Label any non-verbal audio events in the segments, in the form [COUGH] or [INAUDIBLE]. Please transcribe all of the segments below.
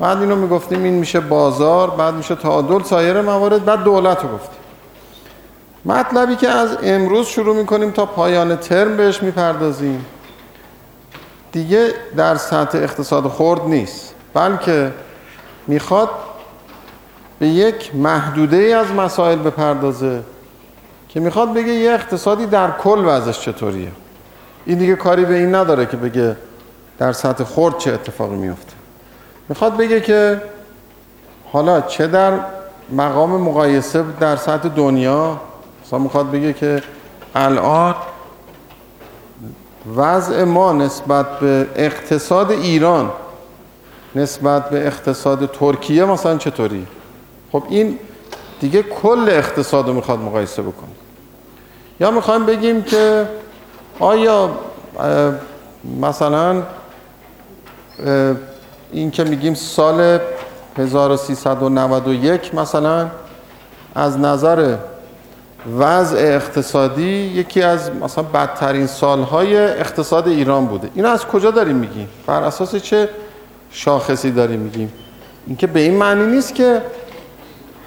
بعد اینو می‌گفتیم این میشه بازار بعد میشه تعادل سایر موارد بعد دولت رو گفتیم. مطلبی که از امروز شروع می‌کنیم تا پایان ترم بهش می‌پردازیم. دیگه در سطح اقتصاد خرد نیست. بلکه می‌خواد به یک محدوده ای از مسائل بپردازه که می‌خواد بگه یه اقتصادی در کل وضعش چطوریه. این دیگه کاری به این نداره که بگه در سطح خرد چه اتفاقی میفته می‌خواد بگه که حالا چه در مقام مقایسه در سطح دنیا؟ مثلا می‌خواد بگه که الان وضع ما نسبت به اقتصاد ایران نسبت به اقتصاد ترکیه مثلا چطوری؟ خب این دیگه کل اقتصاد رو می‌خواد مقایسه بکنه. یا می‌خوایم بگیم که آیا مثلا این که میگیم سال 1391 مثلا از نظر وضع اقتصادی یکی از مثلا بدترین سالهای اقتصاد ایران بوده. این از کجا داریم میگیم؟ بر اساس چه شاخصی داریم میگیم؟ اینکه به این معنی نیست که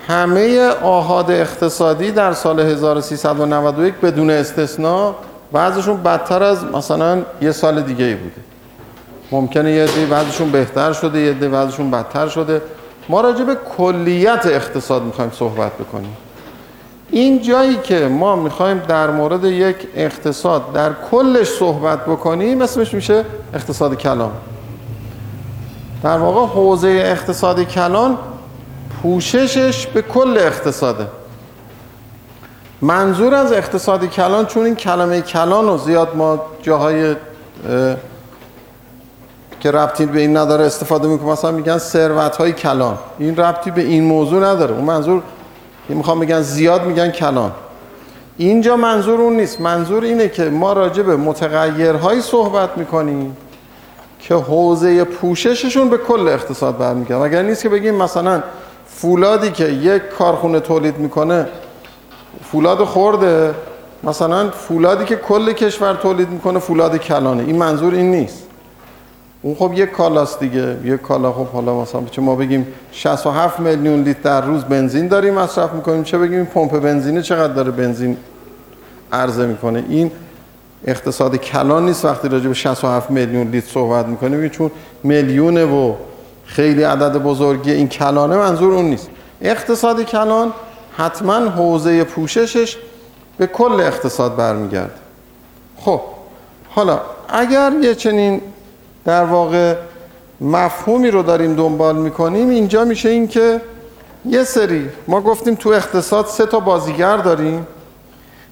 همه آهاد اقتصادی در سال 1391 بدون استثنا بعضشون بدتر از مثلا یه سال دیگه ای بوده. ممکنه یه دی بعضشون بهتر شده یه دی بعضشون بدتر شده. ما راجع به کلیت اقتصاد می‌خوایم صحبت بکنیم. این جایی که ما می‌خوایم در مورد یک اقتصاد در کلش صحبت بکنیم اسمش میشه اقتصاد کلان. در واقع حوزه اقتصاد کلان پوششش به کل اقتصاده. منظور از اقتصاد کلان چون این کلمه کلان رو زیاد ما جاهای که ربطی به این نداره استفاده می‌کنم. مثلا میگن ثروت های کلان. این ربطی به این موضوع نداره. اون منظور این می‌خوام بگن زیاد میگن کلان. اینجا منظور اون نیست. منظور اینه که ما راجع به متغیرهایی صحبت می‌کنیم که حوزه پوشششون به کل اقتصاد برمیگرده اگر نیست که بگیم مثلا فولادی که یک کارخونه تولید می‌کنه فولاد خورده. مثلا فولادی که کل کشور تولید می‌کنه فولاد کلانه. این منظور این نیست. اون خب یک کالاست دیگه. یک کالا خب حالا مثلا چه ما بگیم 67 میلیون لیتر در روز بنزین داریم مصرف می‌کنیم. چه بگیم پمپ بنزینه چقدر داره بنزین عرضه می‌کنه؟ این اقتصاد کلان نیست وقتی راجع به 67 میلیون لیتر صحبت می‌کنیم. چون میلیونه و خیلی عدد بزرگی این کلانه منظور اون نیست. اقتصاد کلان حتما حوزه پوششش به کل اقتصاد برمیگرده. خب حالا اگر یه چنین در واقع مفهومی رو داریم دنبال می‌کنیم. اینجا میشه این که یه سری ما گفتیم تو اقتصاد سه تا بازیگر داریم.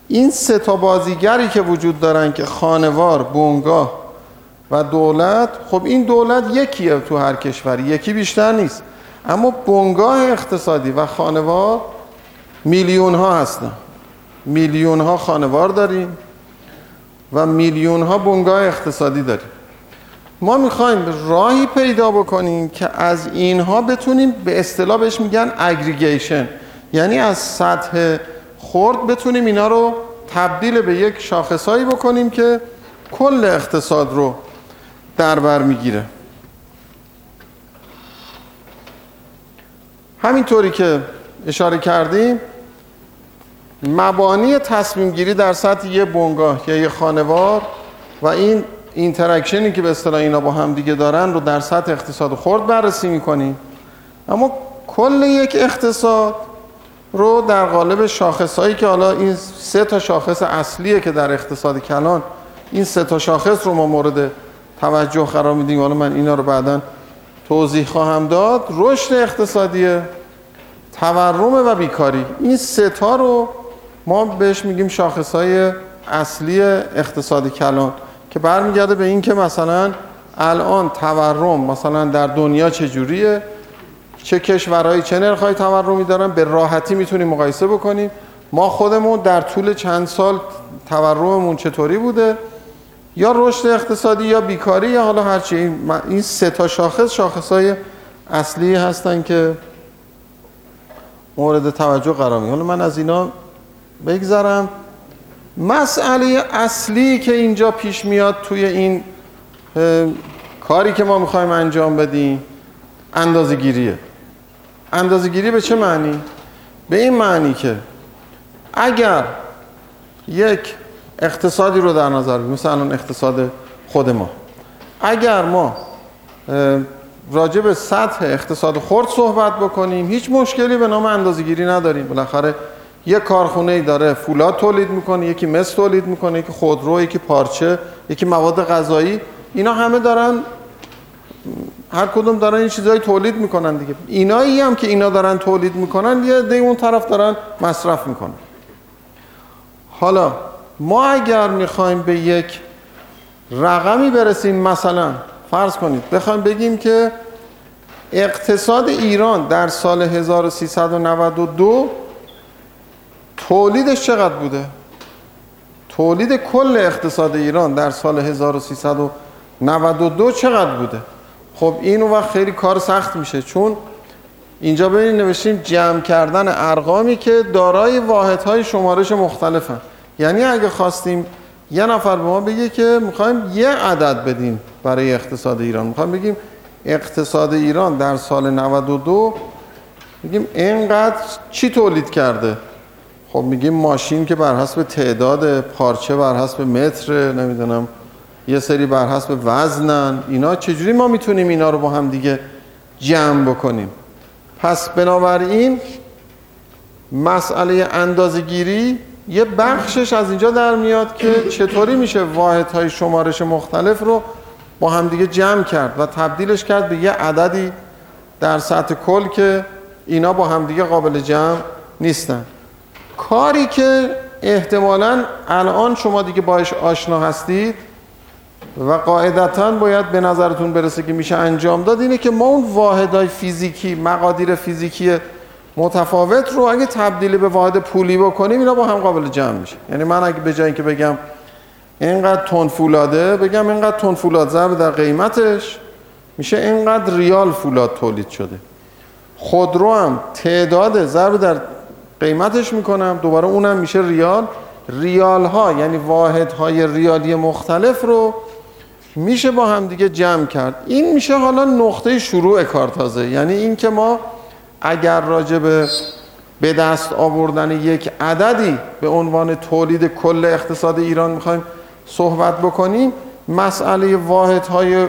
این سه تا بازیگری که وجود دارن که خانوار، بنگاه و دولت خب این دولت یکیه تو هر کشوری یکی بیشتر نیست. اما بنگاه اقتصادی و خانوار میلیون ها هستن. میلیون ها خانوار داریم و میلیون ها بنگاه اقتصادی داریم. ما می‌خوایم راهی پیدا بکنیم که از اینها بتونیم به اصطلاح بهش میگن اگریگیشن یعنی از سطح خرد بتونیم اینا رو تبدیل به یک شاخصهایی بکنیم که کل اقتصاد رو در بر می‌گیره. همینطوری که اشاره کردیم مبانی تصمیم گیری در سطح یه بنگاه یا یه خانوار و این interactionی که به اصطلاح اینا با هم دیگه دارن رو در سطح اقتصاد خرد بررسی می‌کنیم اما کل یک اقتصاد رو در قالب شاخص هایی که حالا این سه تا شاخص اصلیه که در اقتصاد کلان این سه تا شاخص رو ما مورد توجه قرار میدیم. حالا من اینا رو بعدا توضیح خواهم داد. رشد اقتصادی تورم و بیکاری. این سه تا رو ما بهش میگیم شاخص های اصلی اقتصاد کلان. که برمیگرده به این که مثلا الان تورم مثلا در دنیا چجوریه چه کشورهایی چه نرخهای تورمی دارن به راحتی می‌تونیم مقایسه بکنیم. ما خودمون در طول چند سال تورممون چطوری بوده؟ یا رشد اقتصادی یا بیکاری یا حالا هرچی این سه تا شاخص شاخص های اصلی هستن که مورد توجه قرار می حالا من از اینا بگذرم. مسئله اصلی که اینجا پیش میاد توی این کاری که ما می‌خوایم انجام بدیم اندازه گیریه اندازه گیری به چه معنی؟ به این معنی که اگر یک اقتصادی رو در نظر بگیریم مثلا اقتصاد خود ما اگر ما راجع به سطح اقتصاد خرد صحبت بکنیم هیچ مشکلی به نام اندازه‌گیری نداریم بالاخره یک کارخونه داره فولاد تولید می‌کنه یکی مس تولید می‌کنه یکی خودرو یکی پارچه یکی مواد غذایی. اینا همه دارن هر کدوم دارن این چیزایی تولید می‌کنن دیگه. اینایی هم که اینا دارن تولید می‌کنن یه دی اون طرف دارن مصرف می‌کنن. حالا ما اگر می‌خوایم به یک رقمی برسیم مثلا فرض کنید بخوایم بگیم که اقتصاد ایران در سال 1392 تولیدش چقدر بوده؟ تولید کل اقتصاد ایران در سال 1392 چقدر بوده؟ خب این وقت خیلی کار سخت میشه چون اینجا ببینید نوشتیم جمع کردن ارقامی که دارای واحدهای شمارش مختلفن. یعنی اگه خواستیم یه نفر به ما بگه که می‌خوایم یه عدد بدیم برای اقتصاد ایران. می‌خوایم بگیم اقتصاد ایران در سال 92 میگیم اینقدر چی تولید کرده؟ خب میگیم ماشین که بر حسب تعداد پارچه بر حسب متر نمی‌دونم یه سری بر حسب وزنن. اینا چجوری ما می‌تونیم اینا رو با هم دیگه جمع بکنیم؟ پس بنابراین مسئله اندازگیری یه بخشش از اینجا در میاد که چطوری میشه واحدهای شمارش مختلف رو با همدیگه جمع کرد و تبدیلش کرد به یه عددی در سطح کل که اینا با همدیگه قابل جمع نیستن. کاری که احتمالا الان شما دیگه باش آشنا هستید و قاعدتا باید به نظرتون برسه که میشه انجام داد اینه که ما اون واحدهای فیزیکی مقادیر فیزیکی متفاوت رو اگه تبدیل به واحد پولی بکنیم اینا با هم قابل جمع میشه. یعنی من اگه به جای اینکه بگم اینقدر تون فولاده بگم اینقدر تون فولاد ضرب در قیمتش میشه اینقدر ریال فولاد تولید شده. خودرو هم تعداد ضرب در قیمتش می‌کنم. دوباره اونم میشه ریال. ریال ها یعنی واحد های ریالی مختلف رو میشه با هم دیگه جمع کرد. این میشه حالا نقطه شروع کار تازه یعنی اینکه ما اگر راجع به به دست آوردن یک عددی به عنوان تولید کل اقتصاد ایران می‌خوایم صحبت بکنیم مسئله واحدهای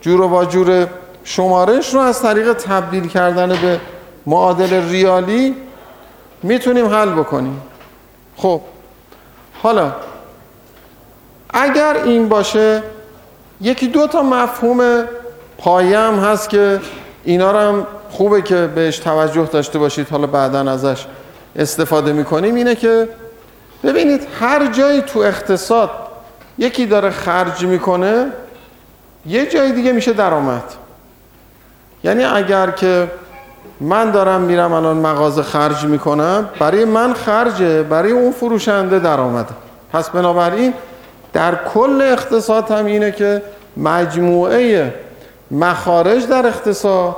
جور و واجور شمارش رو از طریق تبدیل کردن به معادل ریالی می‌تونیم حل بکنیم. خب حالا اگر این باشه یکی دو تا مفهوم پایه هست که اینا رو هم خوبه که بهش توجه داشته باشید حالا بعدا ازش استفاده می‌کنیم اینه که ببینید هر جایی تو اقتصاد یکی داره خرج می‌کنه یه جای دیگه میشه درآمد. یعنی اگر که من دارم میرم الان مغازه خرج می‌کنم. برای من خرجه برای اون فروشنده درآمده. پس بنابراین در کل اقتصاد هم اینه که مجموعه مخارج در اقتصاد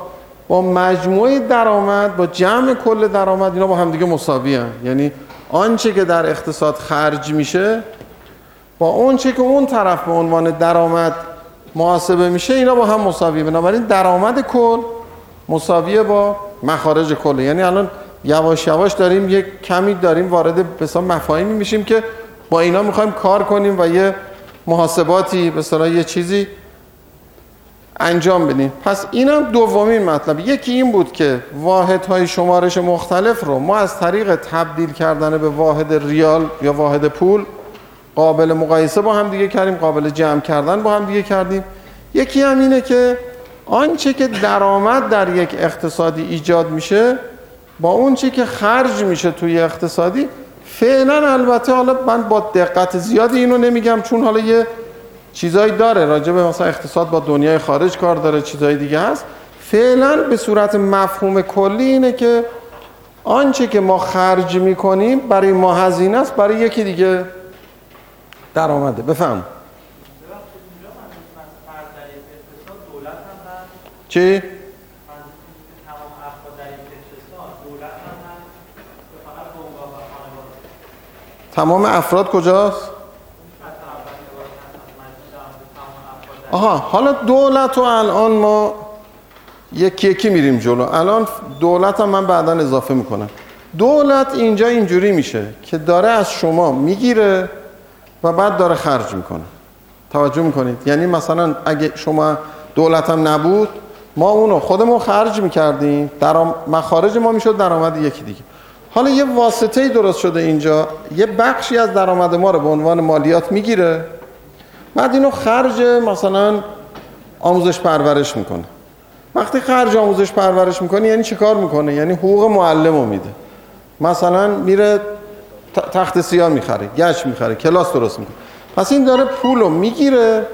با مجموعه درآمد با جمع کل درآمد اینا با همدیگه مساوی هم. یعنی آنچه که در اقتصاد خرج میشه با اونچه که اون طرف به عنوان درآمد محاسبه میشه اینا با هم مساویه بنابراین درآمد کل مساویه با مخارج کل. یعنی الان یواش یواش داریم یک کمی داریم وارد به مفاهیمی میشیم که با اینا می‌خوایم کار کنیم و یه محاسباتی به یه چیزی انجام بدیم. پس اینم دومین مطلب. یکی این بود که واحدهای شمارش مختلف رو ما از طریق تبدیل کردن به واحد ریال یا واحد پول قابل مقایسه با هم دیگه کردیم قابل جمع کردن با هم دیگه کردیم. یکی هم اینه که آنچه که درآمد در یک اقتصادی ایجاد میشه با اون چی که خرج میشه توی اقتصادی فعلا البته حالا من با دقت زیادی اینو نمیگم چون حالا یه چیزایی داره راجع به مثلا اقتصاد با دنیای خارج کار داره چیزایی دیگه هست. فعلا به صورت مفهوم کلی اینه که آنچه که ما خرج می‌کنیم برای ما هزینه است برای یکی دیگه درآمده. بفهم. چی؟ تمام افراد کجاست؟ آها حالا دولت و الان ما یکی یکی میریم جلو الان دولت هم من بعدا اضافه می‌کنم دولت اینجا اینجوری میشه که داره از شما می‌گیره و بعد داره خرج می‌کنه توجه می‌کنید یعنی مثلا اگه شما دولت هم نبود ما اونو خودمون خرج می‌کردیم. درام مخارج ما می‌شد درآمد یکی دیگه. حالا یه واسطه ای درست شده اینجا. یه بخشی از درآمد ما رو به عنوان مالیات می‌گیره. بعد اینو خرج مثلا آموزش پرورش می‌کنه. وقتی خرج آموزش پرورش می‌کنه یعنی چه کار می‌کنه؟ یعنی حقوق معلم رو میده. مثلا میره تخت سیاه می‌خره گچ می‌خره کلاس درست می‌کنه. پس این داره پول رو می‌گیره.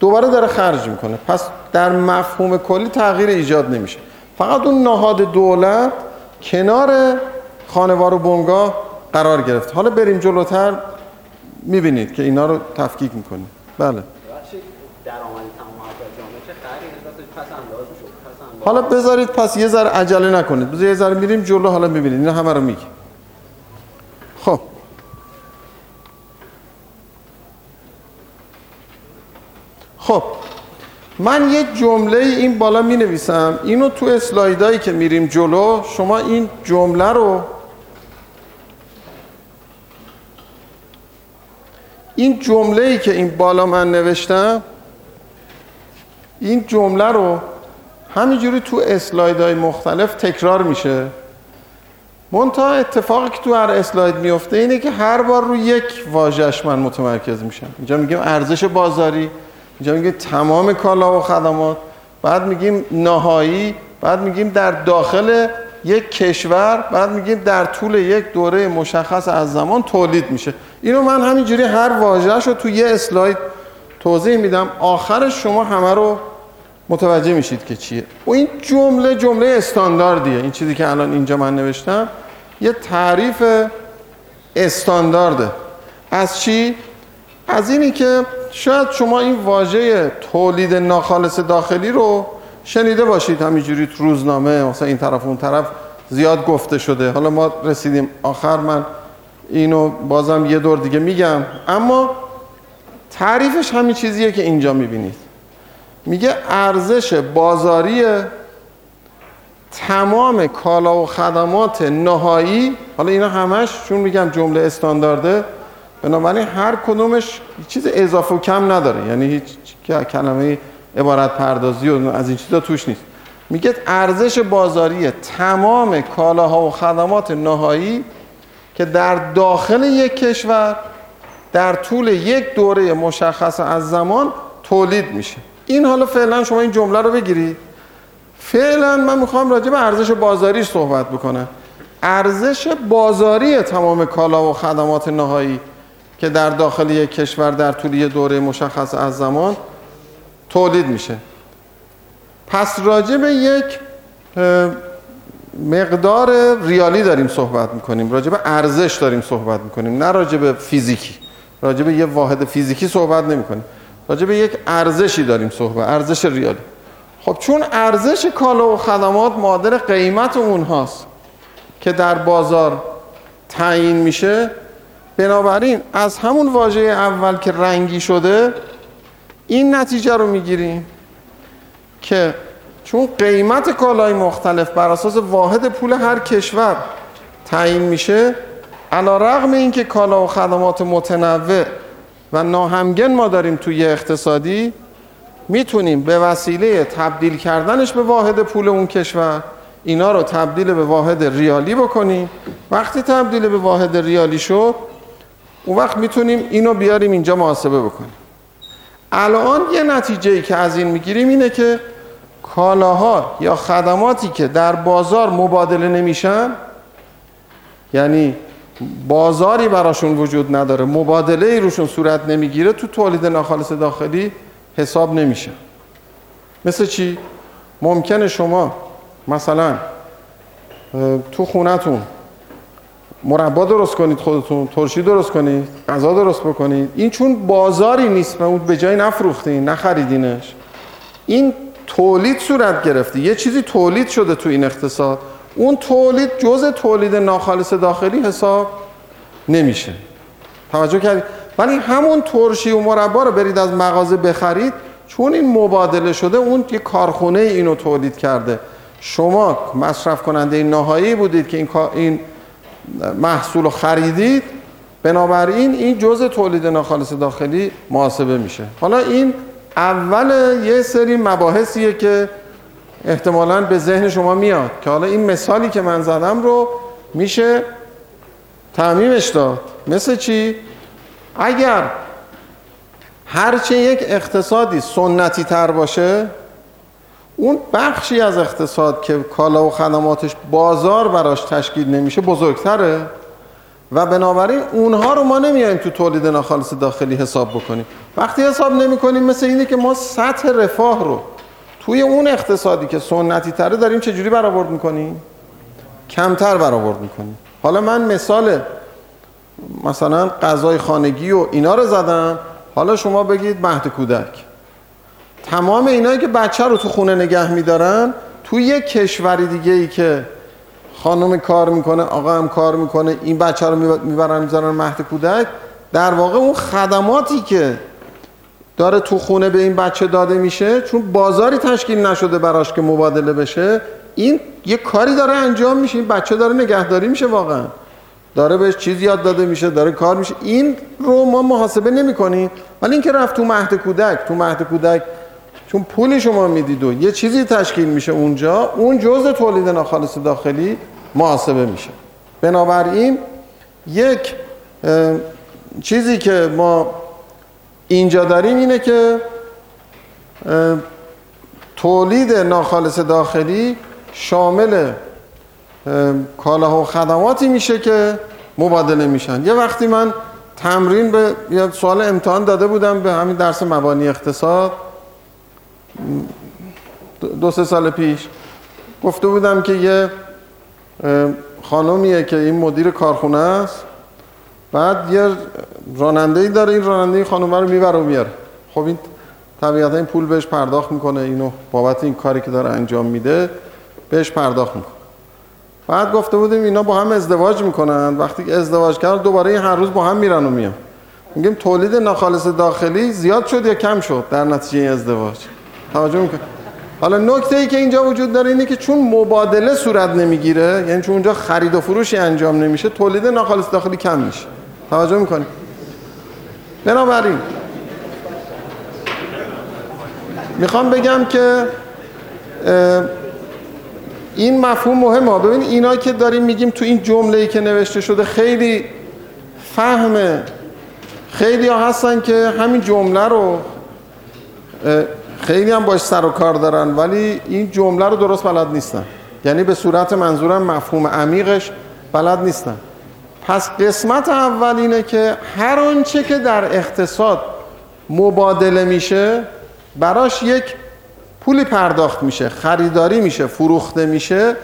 دوباره داره خرج می‌کنه. پس در مفهوم کلی تغییر ایجاد نمیشه. فقط اون نهاد دولت کنار خانوار و بنگاه قرار گرفت. حالا بریم جلوتر می‌بینید که اینا رو تفکیک می‌کنیم. بله. حالا بذارید پس یه ذره عجله نکنید. بذارید یه ذره میریم جلو حالا می‌بینید. اینا همه رو میگیم. خب. خب من یه جمله این بالا می نویسم اینو تو اسلایدایی که میریم جلو شما این جمله رو این جمله ای که این بالا من نوشتم این جمله رو همینجوری تو اسلایدهای مختلف تکرار میشه. منتها اتفاقی که تو هر اسلاید میفته اینه که هر بار رو یک واژهش من متمرکز میشم. اینجا میگیم ارزش بازاری اینجا میگیم تمام کالا و خدمات. بعد میگیم نهایی بعد میگیم در داخل یک کشور بعد میگیم در طول یک دوره مشخص از زمان تولید میشه. اینو من همینجوری هر واژهش رو تو یه اسلاید توضیح میدم. آخرش شما همه رو متوجه میشید که چیه. و این جمله جمله استانداردیه. این چیزی که الان اینجا من نوشتم یه تعریف استاندارده. از چی؟ از اینی که شاید شما این واژه تولید ناخالص داخلی رو شنیده باشید همینجوری تو روزنامه مثلا این طرف اون طرف زیاد گفته شده. حالا ما رسیدیم. آخر من اینو بازم یه دور دیگه میگم. اما تعریفش همین چیزیه که اینجا می‌بینید. میگه ارزش بازاری تمام کالا و خدمات نهایی. حالا اینا همش چون میگم جمله استاندارده بنابراین هر کدومش چیز اضافه و کم نداره. یعنی هیچ کلمه عبارت پردازی و از این چیزا توش نیست. میگه ارزش بازاری تمام کالاها و خدمات نهایی که در داخل یک کشور در طول یک دوره مشخص از زمان تولید میشه. این حالا فعلا شما این جمله رو بگیرید فعلا من می‌خوام راجع به ارزش بازاری صحبت بکنم. ارزش بازاری تمام کالا و خدمات نهایی که در داخل یک کشور در طول یک دوره مشخص از زمان تولید میشه. پس راجع به یک مقدار ریالی داریم صحبت می‌کنیم راجع به ارزش داریم صحبت می‌کنیم نه راجع به فیزیکی. راجع به یه واحد فیزیکی صحبت نمی‌کنیم. راجع به یک ارزشی داریم صحبت ارزش ریالی. خب چون ارزش کالا و خدمات معادل قیمت اونهاست که در بازار تعیین میشه بنابراین از همون واژه اول که رنگی شده این نتیجه رو می‌گیریم که چون قیمت کالای مختلف بر اساس واحد پول هر کشور تعیین میشه علا رغم اینکه کالا و خدمات متنوع و ناهمگن ما داریم توی اقتصادی می‌تونیم به وسیله تبدیل کردنش به واحد پول اون کشور اینا رو تبدیل به واحد ریالی بکنیم. وقتی تبدیل به واحد ریالی شد اون وقت می‌تونیم اینو بیاریم اینجا محاسبه بکنیم الان یه نتیجه ای که از این می‌گیریم اینه که کالاها یا خدماتی که در بازار مبادله نمیشن یعنی بازاری براشون وجود نداره مبادله ای روشون صورت نمی‌گیره تو تولید ناخالص داخلی حساب نمیشه مثل چی؟ ممکنه شما مثلا تو خونتون مربا درست کنید خودتون ترشی درست کنید غذا درست بکنید. این چون بازاری نیست اون به جای نفروختین نخریدینش. این تولید صورت گرفته یه چیزی تولید شده تو این اقتصاد. اون تولید جز تولید ناخالص داخلی حساب نمیشه. توجه کردید ولی همون ترشی و مربا رو برید از مغازه بخرید چون این مبادله شده اون یه کارخونه اینو تولید کرده. شما مصرف کننده نهایی بودید که این این محصول رو خریدید بنابراین این جزء تولید ناخالص داخلی محاسبه میشه حالا این اول یه سری مباحثیه که احتمالا به ذهن شما میاد که حالا این مثالی که من زدم رو میشه تعمیمش داد مثل چی؟ اگر هرچه یک اقتصادی سنتی تر باشه اون بخشی از اقتصاد که کالا و خدماتش بازار براش تشکیل نمیشه بزرگتره. و بنابراین اونها رو ما نمیایم تو تولید ناخالص داخلی حساب بکنیم. وقتی حساب نمی کنیم مثل اینه که ما سطح رفاه رو توی اون اقتصادی که سنتی تره داریم چجوری برآورد می‌کنیم؟ کمتر برآورد می‌کنیم. حالا من مثال مثلا غذای خانگی و اینا رو زدم. حالا شما بگید مهد کودک. تمام اینایی که بچه رو تو خونه نگه میدارن توی یک کشوری دیگه ای که خانم کار می‌کنه آقا هم کار می‌کنه این بچه رو می‌برن می‌ذارن مهد کودک در واقع اون خدماتی که داره تو خونه به این بچه داده میشه چون بازاری تشکیل نشده براش که مبادله بشه این یه کاری داره انجام میشه این بچه داره نگهداری میشه واقعا. داره بهش چیز یاد داده میشه داره کار میشه. این رو ما محاسبه نمی کنیم ولی اینکه رفت تو مهد کودک تو مهد کودک چون پول شما می‌دید و یه چیزی تشکیل میشه اونجا اون جزء تولید ناخالص داخلی محاسبه میشه. بنابراین یک چیزی که ما اینجا داریم اینه که تولید ناخالص داخلی شامل کالاها و خدماتی میشه که مبادله میشن. یه وقتی من تمرین به یه سوال امتحان داده بودم به همین درس مبانی اقتصاد. دو سه سال پیش گفته بودم که یه خانومیه که این مدیر کارخونه است. بعد یه راننده ای داره این راننده خانم رو می‌بره و میاره خب این طبیعتا این پول بهش پرداخت می‌کنه اینو بابت این کاری که داره انجام میده بهش پرداخت می‌کنه. بعد گفته بودیم اینا با هم ازدواج می‌کنن. وقتی ازدواج کردن دوباره این هر روز با هم میرن و میان. میگیم تولید ناخالص داخلی زیاد شد یا کم شد در نتیجه این ازدواج؟ توجه می‌کنه حالا نکته ای که اینجا وجود داره اینه که چون مبادله صورت نمی‌گیره یعنی چون اونجا خرید و فروشی انجام نمیشه تولید ناخالص داخلی کم میشه. توجه می‌کنی؟ بنابراین می‌خوام بگم که این مفهوم مهمه. ببین اینا که داریم میگیم تو این جمله ای که نوشته شده خیلی فهمه. خیلی ها هستن که همین جمله رو خیلی هم باش سر و کار دارن ولی این جمله رو درست بلد نیستن. یعنی به صورت منظورم مفهوم عمیقش بلد نیستن. پس قسمت اول اینه که هر آنچه که در اقتصاد مبادله میشه براش یک پولی پرداخت میشه خریداری میشه فروخته میشه.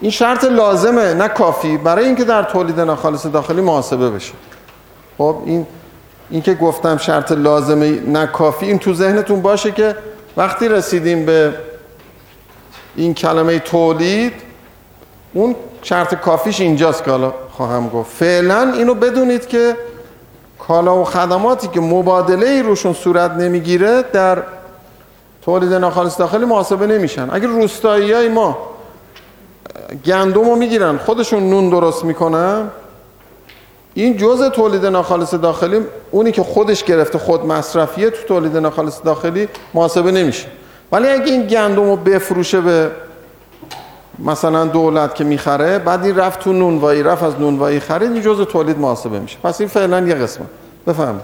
این شرط لازمه نه کافی برای اینکه در تولید ناخالص داخلی محاسبه بشه. خب این این که گفتم شرط لازمه نه کافی این تو ذهنتون باشه که وقتی رسیدیم به این کلمه تولید اون شرط کافیش اینجاست که حالا خواهم گفت. فعلا اینو بدونید که کالا و خدماتی که مبادله ای روشون صورت نمی‌گیره در تولید ناخالص داخلی محاسبه نمیشن. اگر روستایی های ما گندم رو می‌گیرن خودشون نون درست می‌کنن این جزء تولید ناخالص داخلی اونی که خودش گرفته خود مصرفیه تو تولید ناخالص داخلی محاسبه نمیشه. ولی اگه این گندم رو بفروشه به مثلا دولت که می‌خره بعد این رفت تو نونوایی رفت از نونوایی خرید این جزء تولید محاسبه میشه. پس این فعلا یه قسمه بفهم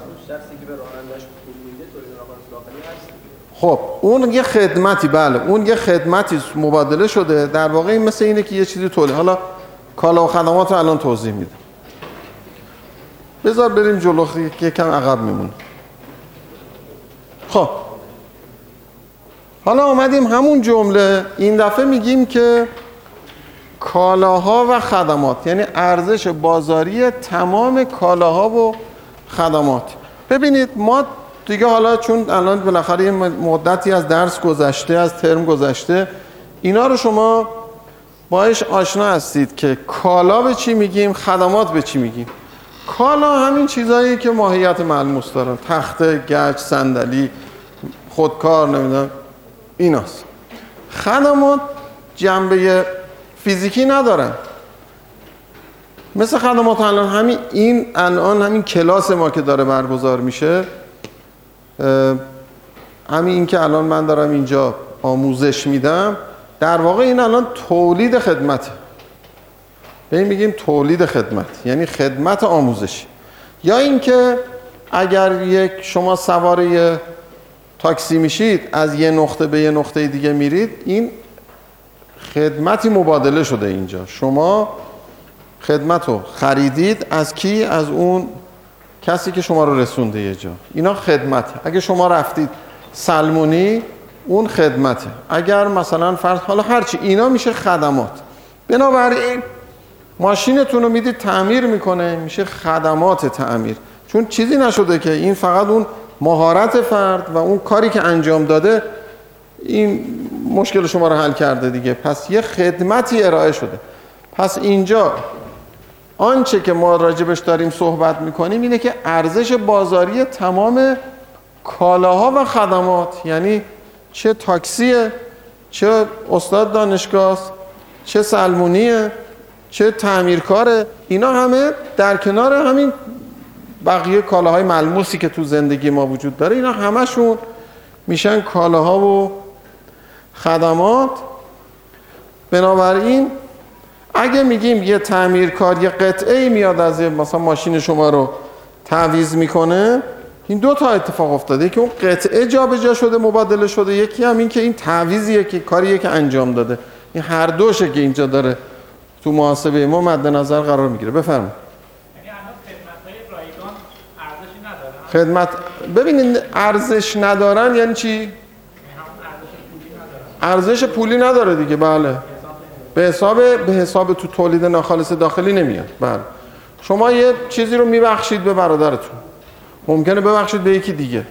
خب اون یه خدمتی بله اون یه خدمتی مبادله شده در واقع این مثل اینه که یه چیزی تولید. حالا کالا و خدمات رو الان توضیح میده بذار بریم جلو یکم عقب میمونه خب. حالا آمدیم همون جمله این دفعه میگیم که کالاها و خدمات یعنی ارزش بازاری تمام کالاها و خدمات. ببینید ما دیگه حالا چون الان بالاخره یه مدتی از درس گذشته از ترم گذشته اینا رو شما باش آشنا هستید که کالا به چی میگیم خدمات به چی میگیم. کالا همین چیزهایی که ماهیت ملموس دارن. تخته گچ صندلی خودکار نمی‌دونم. ایناست. خدمات جنبه فیزیکی ندارن. مثل خدمات الان همین این الان همین کلاس ما که داره برگزار میشه همین این که الان من دارم اینجا آموزش میدم در واقع این الان تولید خدمته. به میگیم تولید خدمت یعنی خدمت آموزشی یا اینکه اگر یک شما سوار تاکسی میشید از یه نقطه به یه نقطه دیگه میرید این خدمتی مبادله شده اینجا. شما خدمت رو خریدید از کی؟ از اون کسی که شما رو رسونده یه جا. اینا خدمت. اگه شما رفتید سلمونی اون خدمته. اگر مثلا فرض حالا هرچی اینا میشه خدمات. بنابراین ماشینتون رو می‌دید تعمیر می‌کنه میشه خدمات تعمیر. چون چیزی نشده که این فقط اون مهارت فرد و اون کاری که انجام داده این مشکل شما رو حل کرده دیگه. پس یه خدمتی ارائه شده. پس اینجا آنچه که ما راجبش داریم صحبت می‌کنیم اینه که ارزش بازاری تمام کالاها و خدمات یعنی چه تاکسیه چه استاد دانشگاه چه سلمونیه چه تعمیرکاره اینا همه در کنار همین بقیه کالاهای ملموسی که تو زندگی ما وجود داره اینا همشون میشن کالاها و خدمات. بنابراین اگه میگیم یه تعمیرکار یه قطعه میاد از مثلا ماشین شما رو تعویض می‌کنه این دو تا اتفاق افتاده. که اون قطعه جابجا شده مبادله شده یکی هم این که این تعویضیه که کاریه که انجام داده. این هر دوشه که اینجا داره تو محاسبه ما مد نظر قرار می‌گیره. بفرمایید. خدمت ببینید ارزش ندارن یعنی چی؟ ارزش پولی نداره دیگه بله. به حساب به حساب تو تولید ناخالص داخلی نمیاد. بله. شما یه چیزی رو میبخشید به برادرتون. ممکنه ببخشید به یکی دیگه.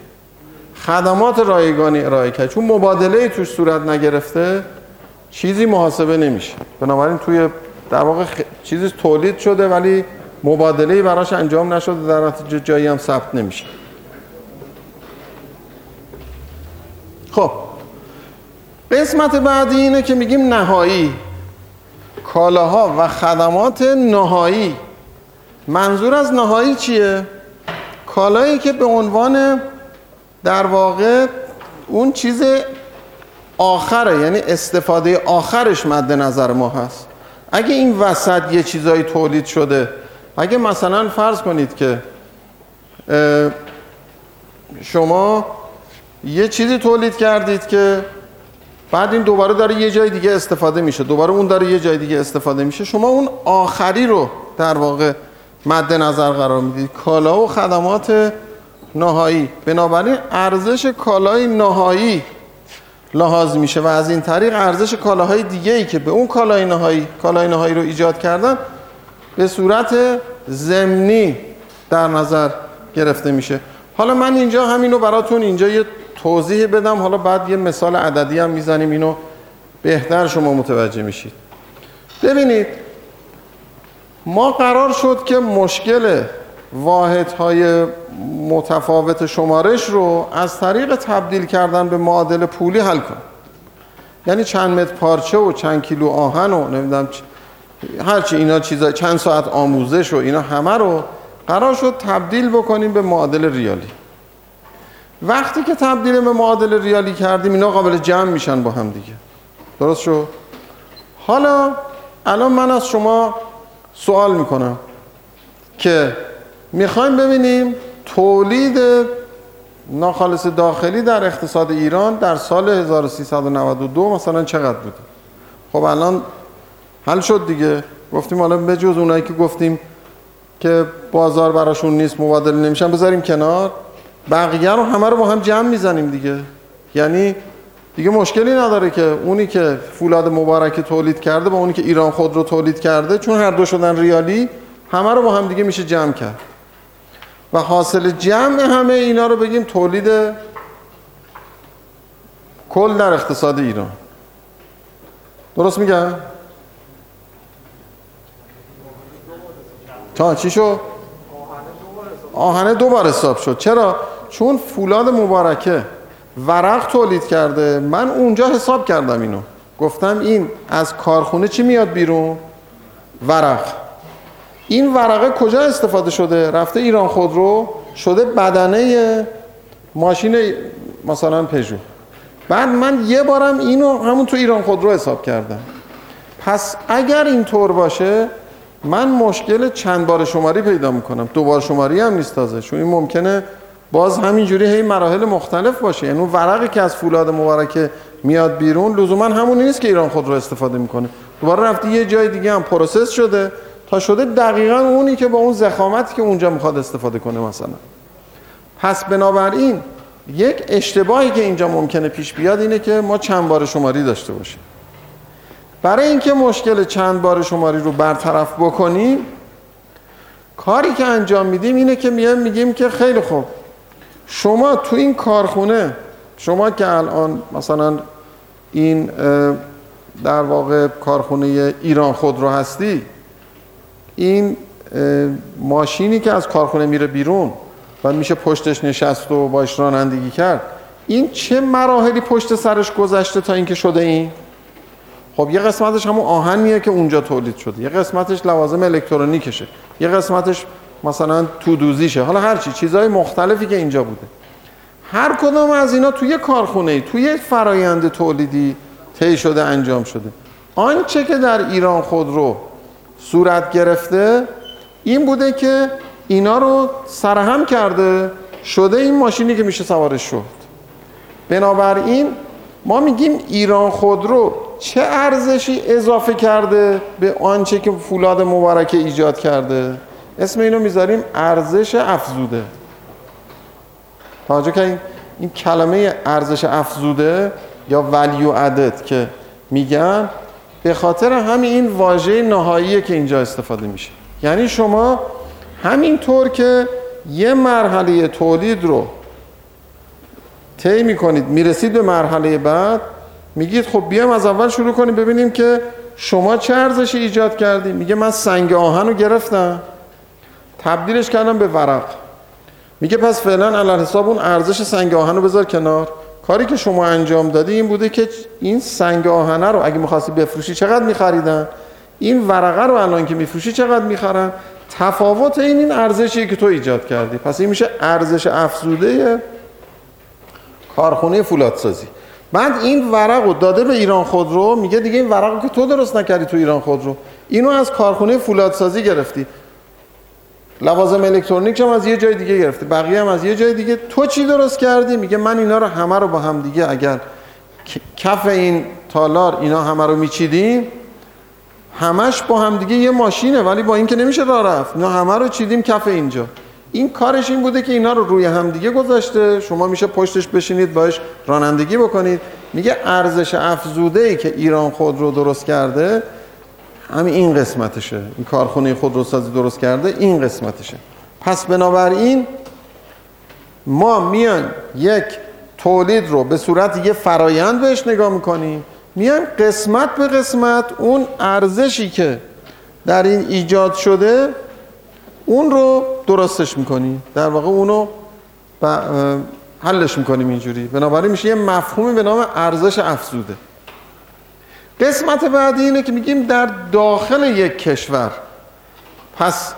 خدمات رایگانی ارائه کرد چون مبادله توش صورت نگرفته چیزی محاسبه نمیشه. بنابراین توی در واقع خ... چیزی تولید شده ولی مبادله براش انجام نشده در نتیجه جایی هم ثبت نمیشه. خب قسمت بعدی اینه که میگیم نهایی. کالاها و خدمات نهایی. منظور از نهایی چیه؟ کالایی که به عنوان در واقع اون چیز آخره یعنی استفاده آخرش مد نظر ما هست. اگه این وسط یه چیزایی تولید شده اگه مثلا فرض کنید که شما یه چیزی تولید کردید که بعد این دوباره داره یه جای دیگه استفاده میشه دوباره اون داره یه جای دیگه استفاده میشه شما اون آخری رو در واقع مد نظر قرار می‌دید. کالا و خدمات نهایی. بنابراین ارزش کالای نهایی لحاظ میشه و از این طریق ارزش کالاهای دیگه ای که به اون کالای نهایی کالای نهایی رو ایجاد کردن به صورت زمینی در نظر گرفته میشه. حالا من اینجا همینو براتون اینجا یه توضیح بدم. حالا بعد یه مثال عددی هم می‌زنیم. اینو بهتر شما متوجه میشید. ببینید ما قرار شد که مشکل واحدهای متفاوت شمارش رو از طریق تبدیل کردن به معادل پولی حل کنیم یعنی چند متر پارچه و چند کیلو آهن و نمی‌دونم هرچی اینا چیزا چند ساعت آموزش و اینا همه رو قرار شد تبدیل بکنیم به معادل ریالی. وقتی که تبدیل به معادل ریالی کردیم اینا قابل جمع میشن با هم دیگه. درست شد؟ حالا الان من از شما سوال می‌کنم که می‌خوایم ببینیم تولید ناخالص داخلی در اقتصاد ایران در سال 1392 مثلا چقدر بوده؟ خب الان حل شد دیگه. گفتیم حالا به جز اونایی که گفتیم که بازار براشون نیست مبادله نمیشن بذاریم کنار. بقیه رو همه رو با هم جمع می‌زنیم دیگه. یعنی دیگه مشکلی نداره که اونی که فولاد مبارک تولید کرده با اونی که ایران خود رو تولید کرده چون هر دو شدن ریالی همه رو با هم دیگه میشه جمع کرد. و حاصل جمع همه اینا رو بگیم تولید کل در اقتصاد ایران. درست میگم؟ تا چی شو؟ آهنه دو بار حساب شد. چرا؟ چون فولاد مبارکه ورق تولید کرده. من اونجا حساب کردم اینو. گفتم این از کارخونه چی میاد بیرون؟ ورق. این ورقه کجا استفاده شده؟ رفته ایران خودرو شده بدنه ماشین مثلا پژو. بعد من یه بارم اینو همون تو ایران خودرو حساب کردم. پس اگر اینطور باشه من مشکل چند بار شماری پیدا می‌کنم. دو بار شماری هم نیست تازه چون این ممکنه باز همینجوری هی مراحل مختلف باشه. یعنی اون ورقی که از فولاد مبارکه میاد بیرون لزوما همونی نیست که ایران خود رو استفاده می‌کنه. دوباره رفتی یه جای دیگه هم پروسس شده. شده دقیقا اونی که با اون زخامتی که اونجا می‌خواد استفاده کنه مثلا. پس بنابراین یک اشتباهی که اینجا ممکنه پیش بیاد اینه که ما چند بار شماری داشته باشیم. برای اینکه مشکل چند بار شماری رو برطرف بکنیم کاری که انجام میدیم اینه که میایم میگیم که خیلی خوب. شما تو این کارخونه شما که الان مثلا این در واقع کارخونه ایران خود رو هستی این ماشینی که از کارخونه میره بیرون و میشه پشتش نشست و باش رانندگی کرد این چه مراحلی پشت سرش گذشته تا اینکه شده این؟ خب یه قسمتش همون آهنیه که اونجا تولید شده. یه قسمتش لوازم الکترونیکشه. یه قسمتش مثلا تو دوزیشه حالا هرچی چیزهای مختلفی که اینجا بوده. هر کدام از اینا توی کارخونه توی فرایند تولیدی طی شده انجام شده. آنچه که در ایران خودرو صورت گرفته این بوده که اینا رو سرهم کرده شده این ماشینی که میشه سوارش شد. بنابراین ما میگیم ایران خودرو چه ارزشی اضافه کرده به آنچه که فولاد مبارکه ایجاد کرده؟ اسم اینو می‌ذاریم ارزش افزوده. توجه که این کلمه ارزش افزوده یا ولیو ادد که میگن به خاطر همین این واژه نهاییه که اینجا استفاده میشه. یعنی شما همینطور که یه مرحله تولید رو طی می‌کنید می‌رسید به مرحله بعد میگید خب بیام از اول شروع کنیم ببینیم که شما چه ارزشی ایجاد کردی. میگه من سنگ آهن رو گرفتم. تبدیلش کردم به ورق. میگه پس فعلا علل حساب اون ارزش سنگ آهن رو بذار کنار. کاری که شما انجام دادی این بوده که این سنگ آهنه رو اگه می‌خواستی بفروشی چقدر میخریدن؟ این ورقه رو الان که میفروشی چقدر می‌خرن؟ تفاوت این این ارزشی که تو ایجاد کردی. پس این میشه ارزش افزوده کارخونه فولادسازی. بعد این ورق رو داده به ایران خودرو میگه دیگه این ورق رو که تو درست نکردی تو ایران خودرو. اینو از کارخونه فولادسازی گرفتی. لوازم الکترونیک هم از یه جای دیگه گرفتی بقیه هم از یه جای دیگه. تو چی درست کردی؟ میگه من اینا رو همه رو با هم دیگه اگر کف این تالار اینا همه رو میچیدیم همش با هم دیگه یه ماشینه ولی با این که نمیشه راه رفت. اینا همه رو چیدیم کف اینجا. این کارش این بوده که اینا رو روی هم دیگه گذاشته. شما میشه پشتش بشینید باش رانندگی بکنید. میگه ارزش افزوده ای که ایران خود رو درست کرده همین این قسمتشه. این کارخونه خودروسازی درست کرده این قسمتشه. پس بنابراین ما میان یک تولید رو به صورت یه فرایند بهش نگاه می‌کنیم. میان قسمت به قسمت اون ارزشی که در این ایجاد شده اون رو درستش می‌کنیم. در واقع اونو حلش می‌کنیم اینجوری. بنابراین میشه یه مفهومی به نام ارزش افزوده. قسمت بعدی اینه که میگیم در داخل یک کشور. پس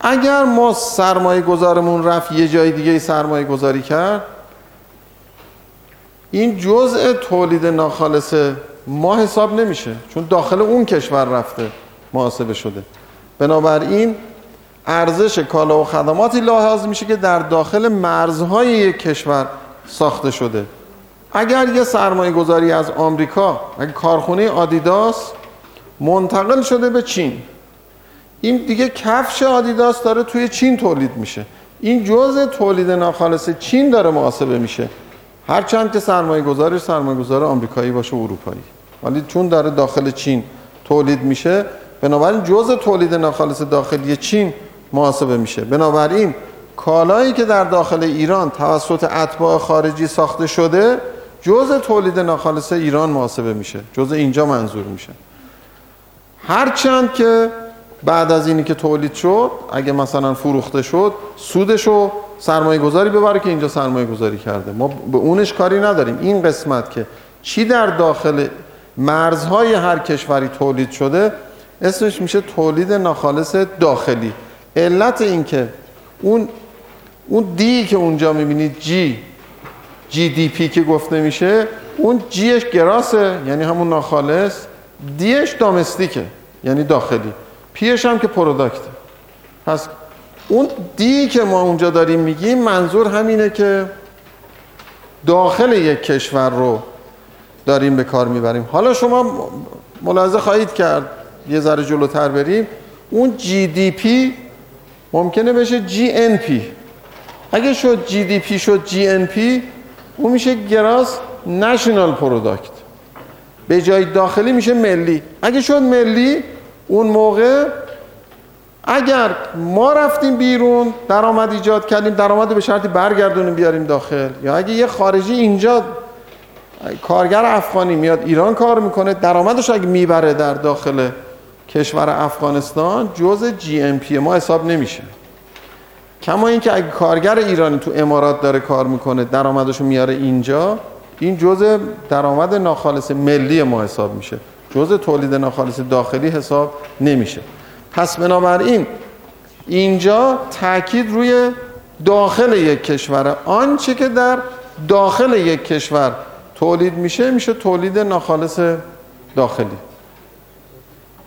اگر ما سرمایه گذارمون رفت یه جای دیگه سرمایه گذاری کرد این جزء تولید ناخالص ما حساب نمیشه چون داخل اون کشور رفته محاسبه شده. بنابراین ارزش کالا و خدماتی لحاظ میشه که در داخل مرزهای یک کشور ساخته شده. اگر یه سرمایه گذاری از آمریکا اگر کارخونه آدیداس منتقل شده به چین این دیگه کفش آدیداس داره توی چین تولید میشه. این جزء تولید ناخالص چین داره محاسبه میشه. هرچند که سرمایه گذارش سرمایه گذار آمریکایی باشه و اروپایی. ولی چون داره داخل چین تولید میشه بنابراین جزء تولید ناخالص داخلی چین محاسبه میشه. بنابراین کالایی که در داخل ایران توسط اتباع خارجی ساخته شده جزء تولید ناخالص ایران محاسبه میشه. جزء اینجا منظور میشه. هرچند که بعد از اینی که تولید شد اگه مثلا فروخته شد سودشو سرمایه گذاری ببره که اینجا سرمایه گذاری کرده. ما به اونش کاری نداریم. این قسمت که چی در داخل مرزهای هر کشوری تولید شده اسمش میشه تولید ناخالص داخلی. علت این که اون اون دی که اونجا می‌بینید جی جی دی پی که گفته میشه اون جیش گراسه یعنی همون ناخالص. دیش دامستیکه یعنی داخلی. پیش هم که پروداکته. پس اون دی که ما اونجا داریم میگیم منظور همینه که داخل یک کشور رو داریم به کار می‌بریم. حالا شما ملاحظه خواهید کرد یه ذره جلوتر بریم. اون جی دی پی ممکنه بشه جی ان پی اگه شد جی دی پی شد جی ان پی اون میشه گراس نشنال پروداکت. به جای داخلی میشه ملی. اگه شد ملی اون موقع اگر ما رفتیم بیرون درآمد ایجاد کردیم درآمد به شرطی برگردونیم بیاریم داخل. یا اگه یه خارجی اینجا کارگر افغانی میاد ایران کار می‌کنه درآمدش اگه می‌بره در داخل کشور افغانستان جز جی ام پی ما حساب نمیشه. کما اینکه اگه کارگر ایرانی تو امارات داره کار می‌کنه درآمدشو میاره اینجا این جزء درآمد ناخالص ملی ما حساب میشه. جزء تولید ناخالص داخلی حساب نمیشه. پس بنابراین اینجا تاکید روی داخل یک کشور. آنچه که در داخل یک کشور تولید میشه میشه تولید ناخالص داخلی.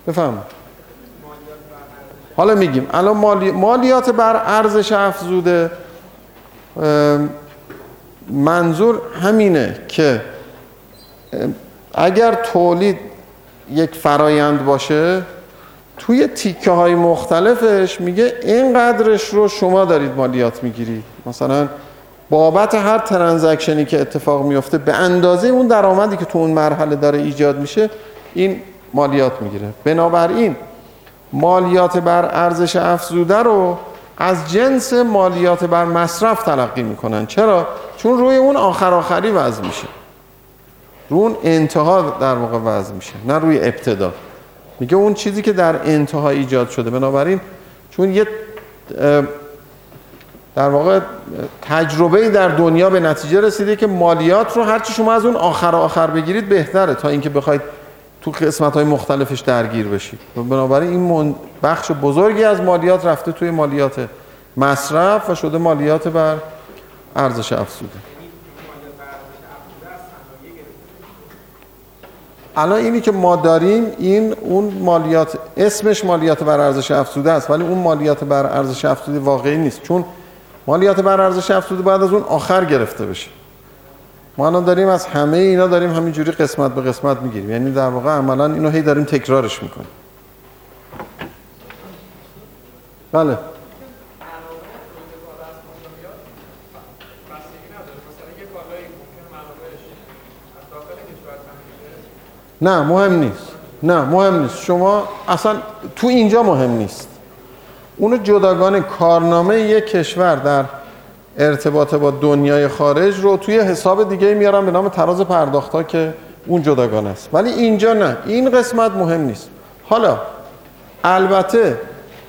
بفهم حالا میگیم. الان مالی... مالیات بر ارزش افزوده. منظور همینه که اگر تولید یک فرایند باشه توی تیکه های مختلفش میگه اینقدرش رو شما دارید مالیات می‌گیرید مثلا بابت هر ترانزکشنی که اتفاق میفته به اندازه اون درآمدی که تو اون مرحله داره ایجاد میشه این مالیات می‌گیره. بنابراین مالیات بر ارزش افزوده رو از جنس مالیات بر مصرف تلقی می‌کنن. چرا؟ چون روی اون آخر آخری وضع میشه. رو اون انتها در واقع وضع میشه نه روی ابتدا. میگه اون چیزی که در انتها ایجاد شده. بنابراین چون یه در واقع تجربه در دنیا به نتیجه رسیده که مالیات رو هرچی شما از اون آخر آخر بگیرید بهتره. تا اینکه بخواید تو قسمت های مختلفش درگیر بشید بنابراین این بخش بزرگی از مالیات رفته توی مالیات مصرف و شده مالیات بر ارزش افزوده. الان اینی که ما داریم این اون مالیات اسمش مالیات بر ارزش افزوده است ولی اون مالیات بر ارزش افزوده واقعی نیست. چون مالیات بر ارزش افزوده بعد از اون آخر گرفته بشه. ما الان داریم از همه اینا داریم همینجوری قسمت به قسمت می‌گیریم. یعنی در واقع عملا اینو هی داریم تکرارش می‌کنیم. بله. نه مهم نیست. نه مهم نیست. شما اصلا تو اینجا مهم نیست. اونو جداگانه کارنامه یک کشور در ارتباط با دنیای خارج رو توی حساب دیگه میارم به نام تراز پرداخت که اون جداگانه است. ولی اینجا نه. این قسمت مهم نیست. حالا البته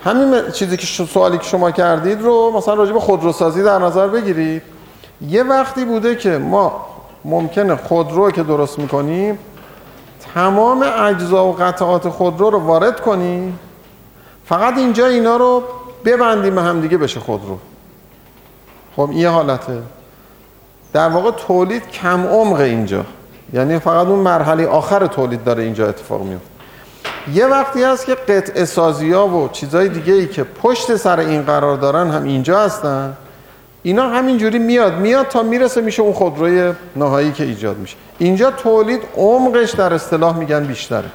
همین چیزی که سوالی که شما کردید رو مثلا راجع به خودروسازی در نظر بگیرید. یه وقتی بوده که ما ممکنه خودرو که درست می‌کنیم تمام اجزا و قطعات خودرو رو وارد کنیم فقط اینجا اینا رو ببندیم به هم دیگه بشه خودرو. خب این حالته. در واقع تولید کم عمق اینجا. یعنی فقط اون مرحله آخر تولید داره اینجا اتفاق میفته. یه وقتی هست که قطع سازی ها و چیزای دیگه ای که پشت سر این قرار دارن هم اینجا هستن اینا همینجوری میاد میاد تا می‌رسه میشه اون خودروی نهایی که ایجاد میشه. اینجا تولید عمقش در اصطلاح میگن بیشتره.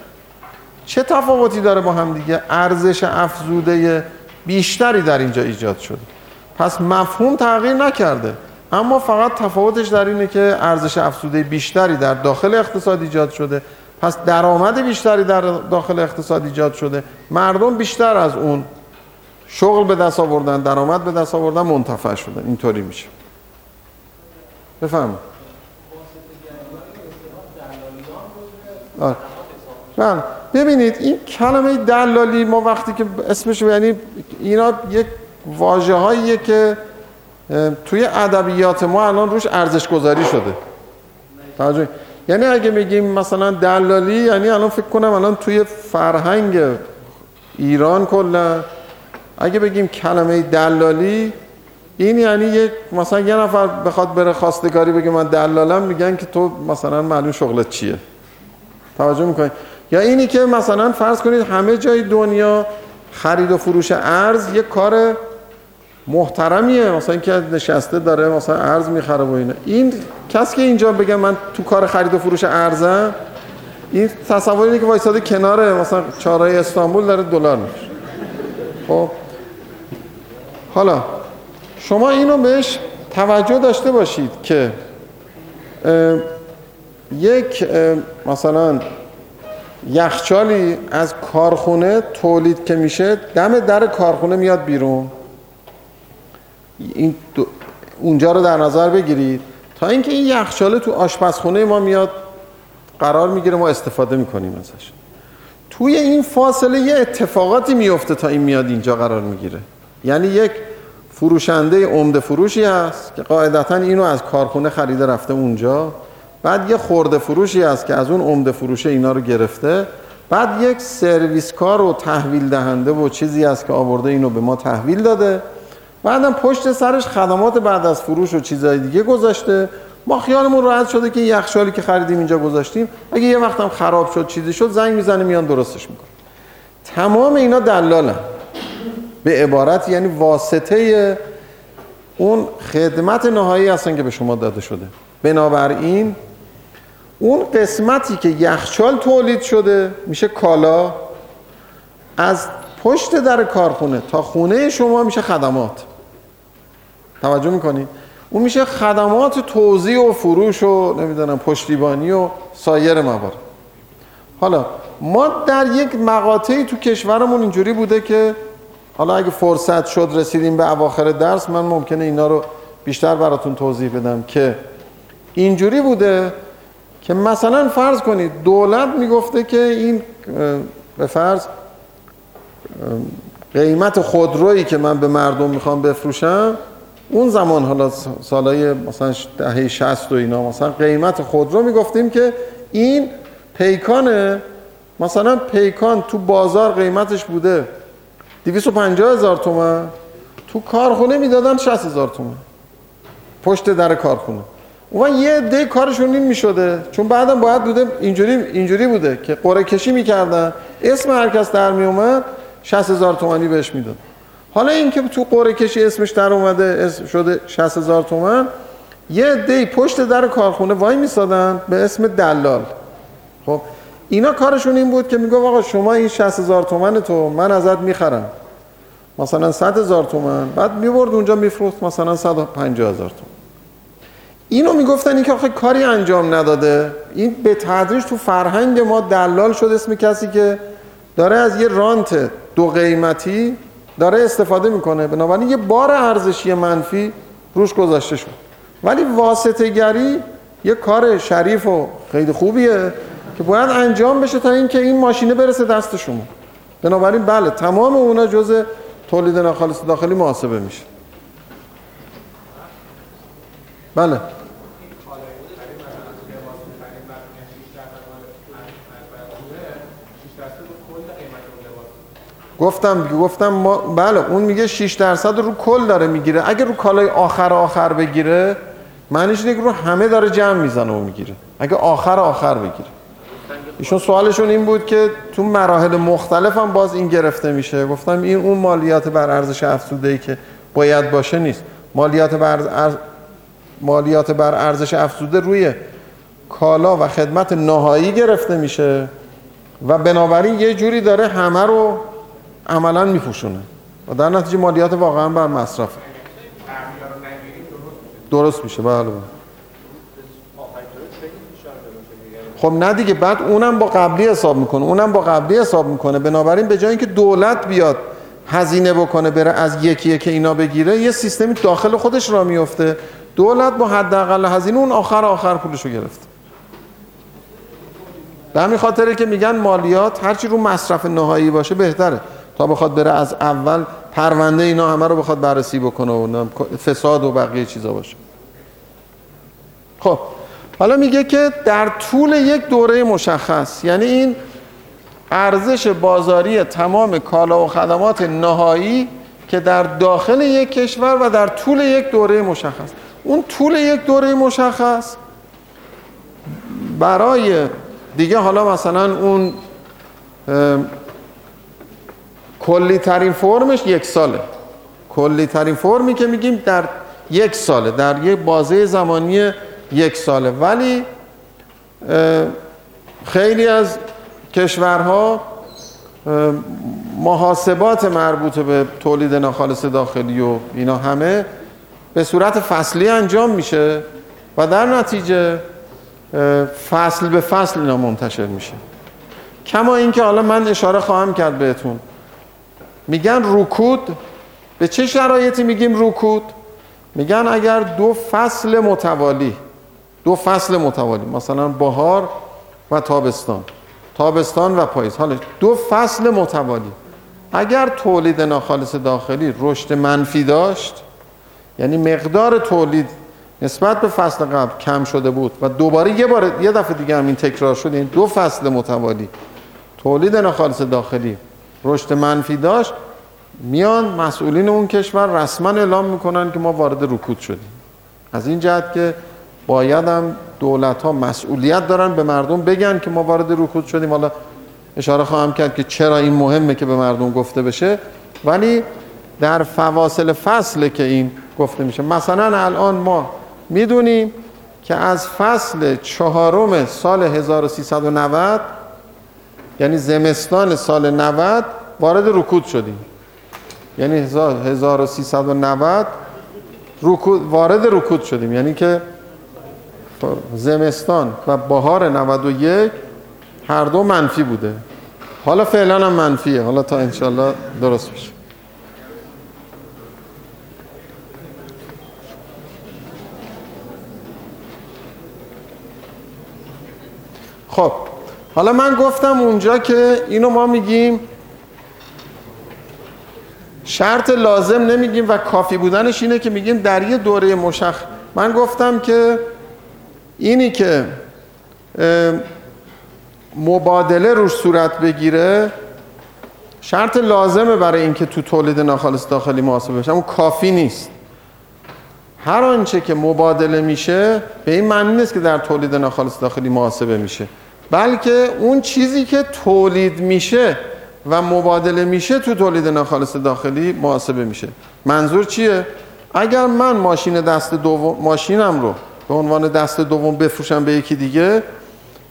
چه تفاوتی داره با هم دیگه؟ ارزش افزوده بیشتری در اینجا ایجاد شده. پس مفهوم تغییر نکرده. اما فقط تفاوتش در اینه که ارزش افزوده بیشتری در داخل اقتصاد ایجاد شده. پس درآمد بیشتری در داخل اقتصاد ایجاد شده. مردم بیشتر از اون شغل به دست آوردن درآمد به دست آوردن منتفع شدن اینطوری میشه. بفهم آره. بله. ببینید این کلمه دلالی ما وقتی که اسمش یعنی اینا یک واژه که توی ادبیات ما الان روش ارزش گذاری شده. توجه. یعنی اگه میگیم مثلا دلالی یعنی الان فکر کنم الان توی فرهنگ ایران کلا اگه بگیم کلمه دلالی این یعنی یک مثلا یه نفر بخواد بره خواستگاری بگه من دلالم میگن که تو مثلا معلوم شغلت چیه. توجه می‌کنید یا اینی که مثلا فرض کنید همه جای دنیا خرید و فروش ارز یک کار محترمیه مثلا که نشسته داره مثلا ارز می‌خره و اینه این کسی که اینجا بگه من تو کار خرید و فروش ارزم این تصور که وایساده کنار مثلا چهارای استانبول داره دلار میشه خب. حالا شما اینو بهش توجه داشته باشید که یک مثلا یخچالی از کارخونه تولید که میشه دم در کارخونه میاد بیرون. این اونجا رو در نظر بگیرید. تا اینکه این یخچاله تو آشپزخونه ما میاد قرار می‌گیره ما استفاده می‌کنیم ازش. توی این فاصله یه اتفاقاتی میفته تا این میاد اینجا قرار می‌گیره. یعنی یک فروشنده عمده فروشی هست که قاعدتا اینو از کارخونه خریده رفته اونجا. بعد یه خورده فروشی هست که از اون عمده فروشه اینا رو گرفته. بعد یک سرویس کار و تحویل دهنده و چیزی هست که آورده اینو به ما تحویل داده. بعدم پشت سرش خدمات بعد از فروش و چیزهای دیگه گذاشته. ما خیالمون راحت شده که یخچالی که خریدیم اینجا گذاشتیم اگه یه وقتم خراب شد چیزی شد زنگ می‌زنه میان درستش می‌کنه تمام اینا دلالن. به عبارت یعنی واسطه اون خدمت نهایی هستن که به شما داده شده. بنابراین اون قسمتی که یخچال تولید شده میشه کالا از پشت در کارخونه تا خونه شما میشه خدمات. توجه می‌کنید اون میشه خدمات توزیع و فروش و نمی‌دونم پشتیبانی و سایر موارد. حالا ما در یک مقاطعی تو کشورمون اینجوری بوده که حالا اگه فرصت شد رسیدیم به اواخر درس من ممکنه اینا رو بیشتر براتون توضیح بدم که اینجوری بوده که مثلا فرض کنید دولت می‌گفته که این به فرض قیمت خودرویی که من به مردم می‌خوام بفروشم اون زمان حالا سالای مثلا دهه 60 و اینا مثلا قیمت خودرو می‌گفتیم که این پیکانه مثلا پیکان تو بازار قیمتش بوده 250 هزار تومن تو کارخونه می‌دادن 60 هزار تومن پشت در کارخونه. اون یه ده کارشون این می‌شده چون بعدم باید بوده اینجوری اینجوری بوده که قره کشی می‌کردن اسم هر کس در میومد 60 هزار تومانی بهش می‌داد. حالا اینکه تو قره کشی اسمش در اومده اسم شده 60 هزار تومن یه دی پشت در کارخونه وای میسادن به اسم دلال. خب اینا کارشون این بود که میگو آقا شما این 60 هزار تومن تو من ازت می‌خرم. مثلا 100 هزار تومن بعد می‌برد اونجا میفروخت مثلا 150 هزار تومن. اینو می‌گفتن این که آخه کاری انجام نداده. این به تدریج تو فرهنگ ما دلال شد اسم کسی که داره از یه رانت دو قیمتی داره استفاده می‌کنه. بنابراین یه بار ارزشی منفی روش گذاشته شد. ولی واسطه گری یه کار شریف و خیلی خوبیه که باید انجام بشه تا اینکه این ماشینه برسه دست شما. بنابراین بله تمام اونا جز تولید ناخالص داخلی محاسبه میشه. بله. گفتم گفتم ما بله اون میگه 6 درصد رو کل داره می‌گیره. اگه رو کالای آخر آخر بگیره معنیش اینه که رو همه داره جمع می‌زنه و می‌گیره. اگه آخر آخر بگیره. ایشون سوالشون این بود که تو مراحل مختلف هم باز این گرفته میشه. گفتم این اون مالیات بر ارزش افزوده ای که باید باشه نیست. مالیات بر ارز... مالیات بر ارزش افزوده روی کالا و خدمت نهایی گرفته میشه. و بنابراین یه جوری داره همه رو عملا میپوشونه و در نتیجه مالیات واقعا بر مصرف درست میشه بله, بله. خب نه دیگه بعد اونم با قبلی حساب می‌کنه. اونم با قبلی حساب می‌کنه. بنابراین به جای اینکه دولت بیاد هزینه بکنه بره از یکی که اینا بگیره یه سیستمی داخل خودش را میفته دولت با حداقل هزینه اون آخر آخر پولشو گرفت به همین خاطره که میگن مالیات هرچی رو مصرف نهایی باشه بهتره. تا بخواد بره از اول پرونده اینا همه رو بخواد بررسی بکنه و فساد و بقیه چیزا باشه. خب حالا میگه که در طول یک دوره مشخص یعنی این ارزش بازاری تمام کالا و خدمات نهایی که در داخل یک کشور و در طول یک دوره مشخص. اون طول یک دوره مشخص برای دیگه حالا مثلا اون کلی ترین فرمش یک ساله. کلی ترین فرمی که میگیم در یک ساله در یک بازه زمانی یک ساله. ولی خیلی از کشورها محاسبات مربوط به تولید ناخالص داخلی و اینا همه به صورت فصلی انجام میشه و در نتیجه فصل به فصل اینا منتشر میشه. کما اینکه حالا من اشاره خواهم کرد بهتون. میگن رکود به چه شرایطی میگیم رکود؟ میگن اگر دو فصل متوالی دو فصل متوالی مثلا بهار و تابستان تابستان و پاییز حالا دو فصل متوالی. اگر تولید ناخالص داخلی رشد منفی داشت یعنی مقدار تولید نسبت به فصل قبل کم شده بود و دوباره یه بار یه دفعه دیگه همین تکرار شد این دو فصل متوالی تولید ناخالص داخلی رشد منفی داشت میان مسئولین اون کشور رسما اعلام می‌کنن که ما وارد رکود شدیم. از این جهت که باید هم دولت ها مسئولیت دارن به مردم بگن که ما وارد رکود شدیم. حالا اشاره خواهم کرد که چرا این مهمه که به مردم گفته بشه. ولی در فواصل فصل که این گفته میشه مثلا الان ما می‌دونیم که از فصل چهارم سال 1390 یعنی زمستان سال 90 وارد رکود شدیم. یعنی 1390 رکود وارد رکود شدیم. یعنی که زمستان و بهار 91 هر دو منفی بوده. حالا فعلا هم منفیه. حالا تا انشالله درست بشه خب. حالا من گفتم اونجا که اینو ما میگیم شرط لازم نمیگیم و کافی بودنش اینه که میگیم در یه دوره مشخ من گفتم که اینی که مبادله روش صورت بگیره شرط لازمه برای اینکه تو تولید ناخالص داخلی محاسبه بشه. اما کافی نیست. هر آنچه که مبادله میشه به این معنی نیست که در تولید ناخالص داخلی محاسبه میشه. بلکه اون چیزی که تولید میشه و مبادله میشه تو تولید ناخالص داخلی محاسبه میشه. منظور چیه؟ اگر من ماشین دست دوم ماشینم رو به عنوان دست دوم بفروشم به یکی دیگه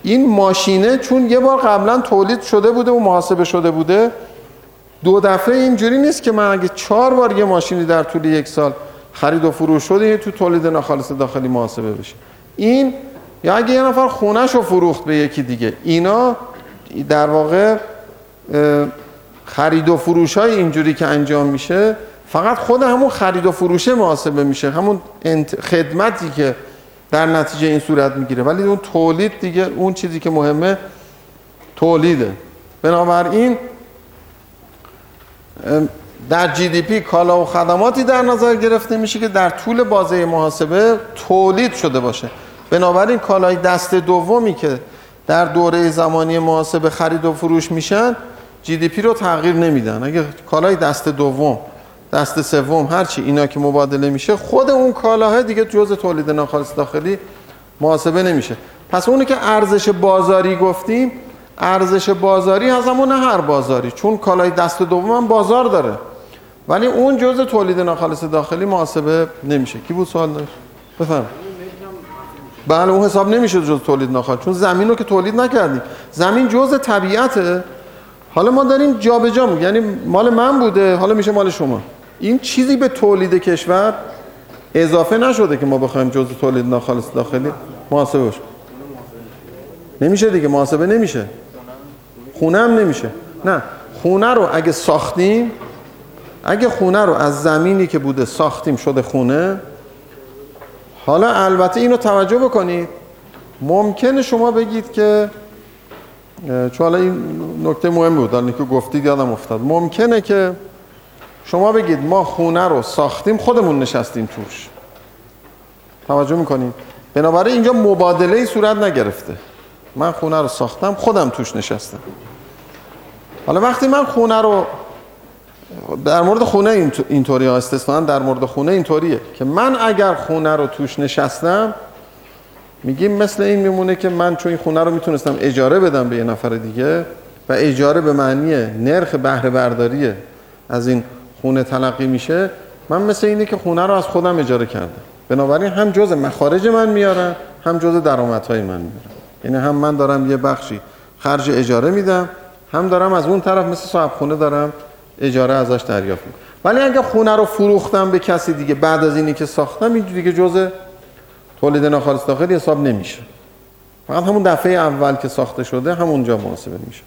این ماشینه چون یه بار قبلا تولید شده بوده و محاسبه شده بوده دو دفعه اینجوری نیست که من اگه چهار بار یه ماشینی در طول یک سال خرید و فروش شده تو تولید ناخالص داخلی محاسبه بشه این یا اگه یه نفر خونش رو فروخت به یکی دیگه. اینا در واقع خرید و فروش های اینجوری که انجام میشه فقط خود همون خرید و فروشه محاسبه میشه. همون خدمتی که در نتیجه این صورت می‌گیره. ولی اون تولید دیگه اون چیزی که مهمه تولیده. بنابراین در جی دی پی کالا و خدماتی در نظر گرفته میشه که در طول بازه محاسبه تولید شده باشه. بنابراین کالای دست دومی که در دوره زمانی محاسبه خرید و فروش میشن جی دی پی رو تغییر نمیدن. اگه کالای دست دوم دست سوم هرچی اینا که مبادله میشه خود اون کالاها دیگه جزء تولید ناخالص داخلی محاسبه نمیشه. پس اونی که ارزش بازاری گفتیم ارزش بازاری اما نه هر بازاری. چون کالای دست دوم هم بازار داره. ولی اون جزء تولید ناخالص داخلی محاسبه نمیشه. کی بود سوال داشت؟ بفرمایید. بله اون حساب نمیشه جز تولید ناخالص چون زمین رو که تولید نکردیم. زمین جزء طبیعته. حالا ما داریم جابجا میگیم یعنی مال من بوده حالا میشه مال شما. این چیزی به تولید کشور اضافه نشده که ما بخوایم جزء تولید ناخالص داخلی محاسبه باشه. نمیشه دیگه محاسبه نمیشه. خونه هم نمیشه. نه خونه رو اگه ساختیم اگه خونه رو از زمینی که بوده ساختیم شده خونه حالا البته اینو توجه بکنید ممکنه شما بگید که چون حالا این نکته مهم بود حالا که گفتید یادم افتاد. ممکنه که شما بگید ما خونه رو ساختیم خودمون نشستیم توش. توجه می‌کنید بنابراین اینجا مبادله ای صورت نگرفته. من خونه رو ساختم خودم توش نشستم. حالا وقتی من خونه رو در مورد خونه اینطوری ها استثنا در مورد خونه اینطوریه که من اگر خونه رو توش نشستم میگیم مثل این میمونه که من چون این خونه رو می‌تونستم اجاره بدم به یه نفر دیگه و اجاره به معنی نرخ بهره برداریه از این خونه تلقی میشه من مثل اینه که خونه رو از خودم اجاره کردم. بنابراین هم جز مخارج من میارم هم جز درآمدهای من میارم یعنی هم من دارم یه بخشی خرج اجاره میدم هم دارم از اون طرف مثل صاحب خونه دارم اجاره ازش دریافت می‌کنم ولی اگه خونه رو فروختم به کسی دیگه بعد از اینی که ساختم این دیگه جز تولید ناخالص داخلی حساب نمیشه. فقط همون دفعه اول که ساخته شده همونجا محاسبه میشه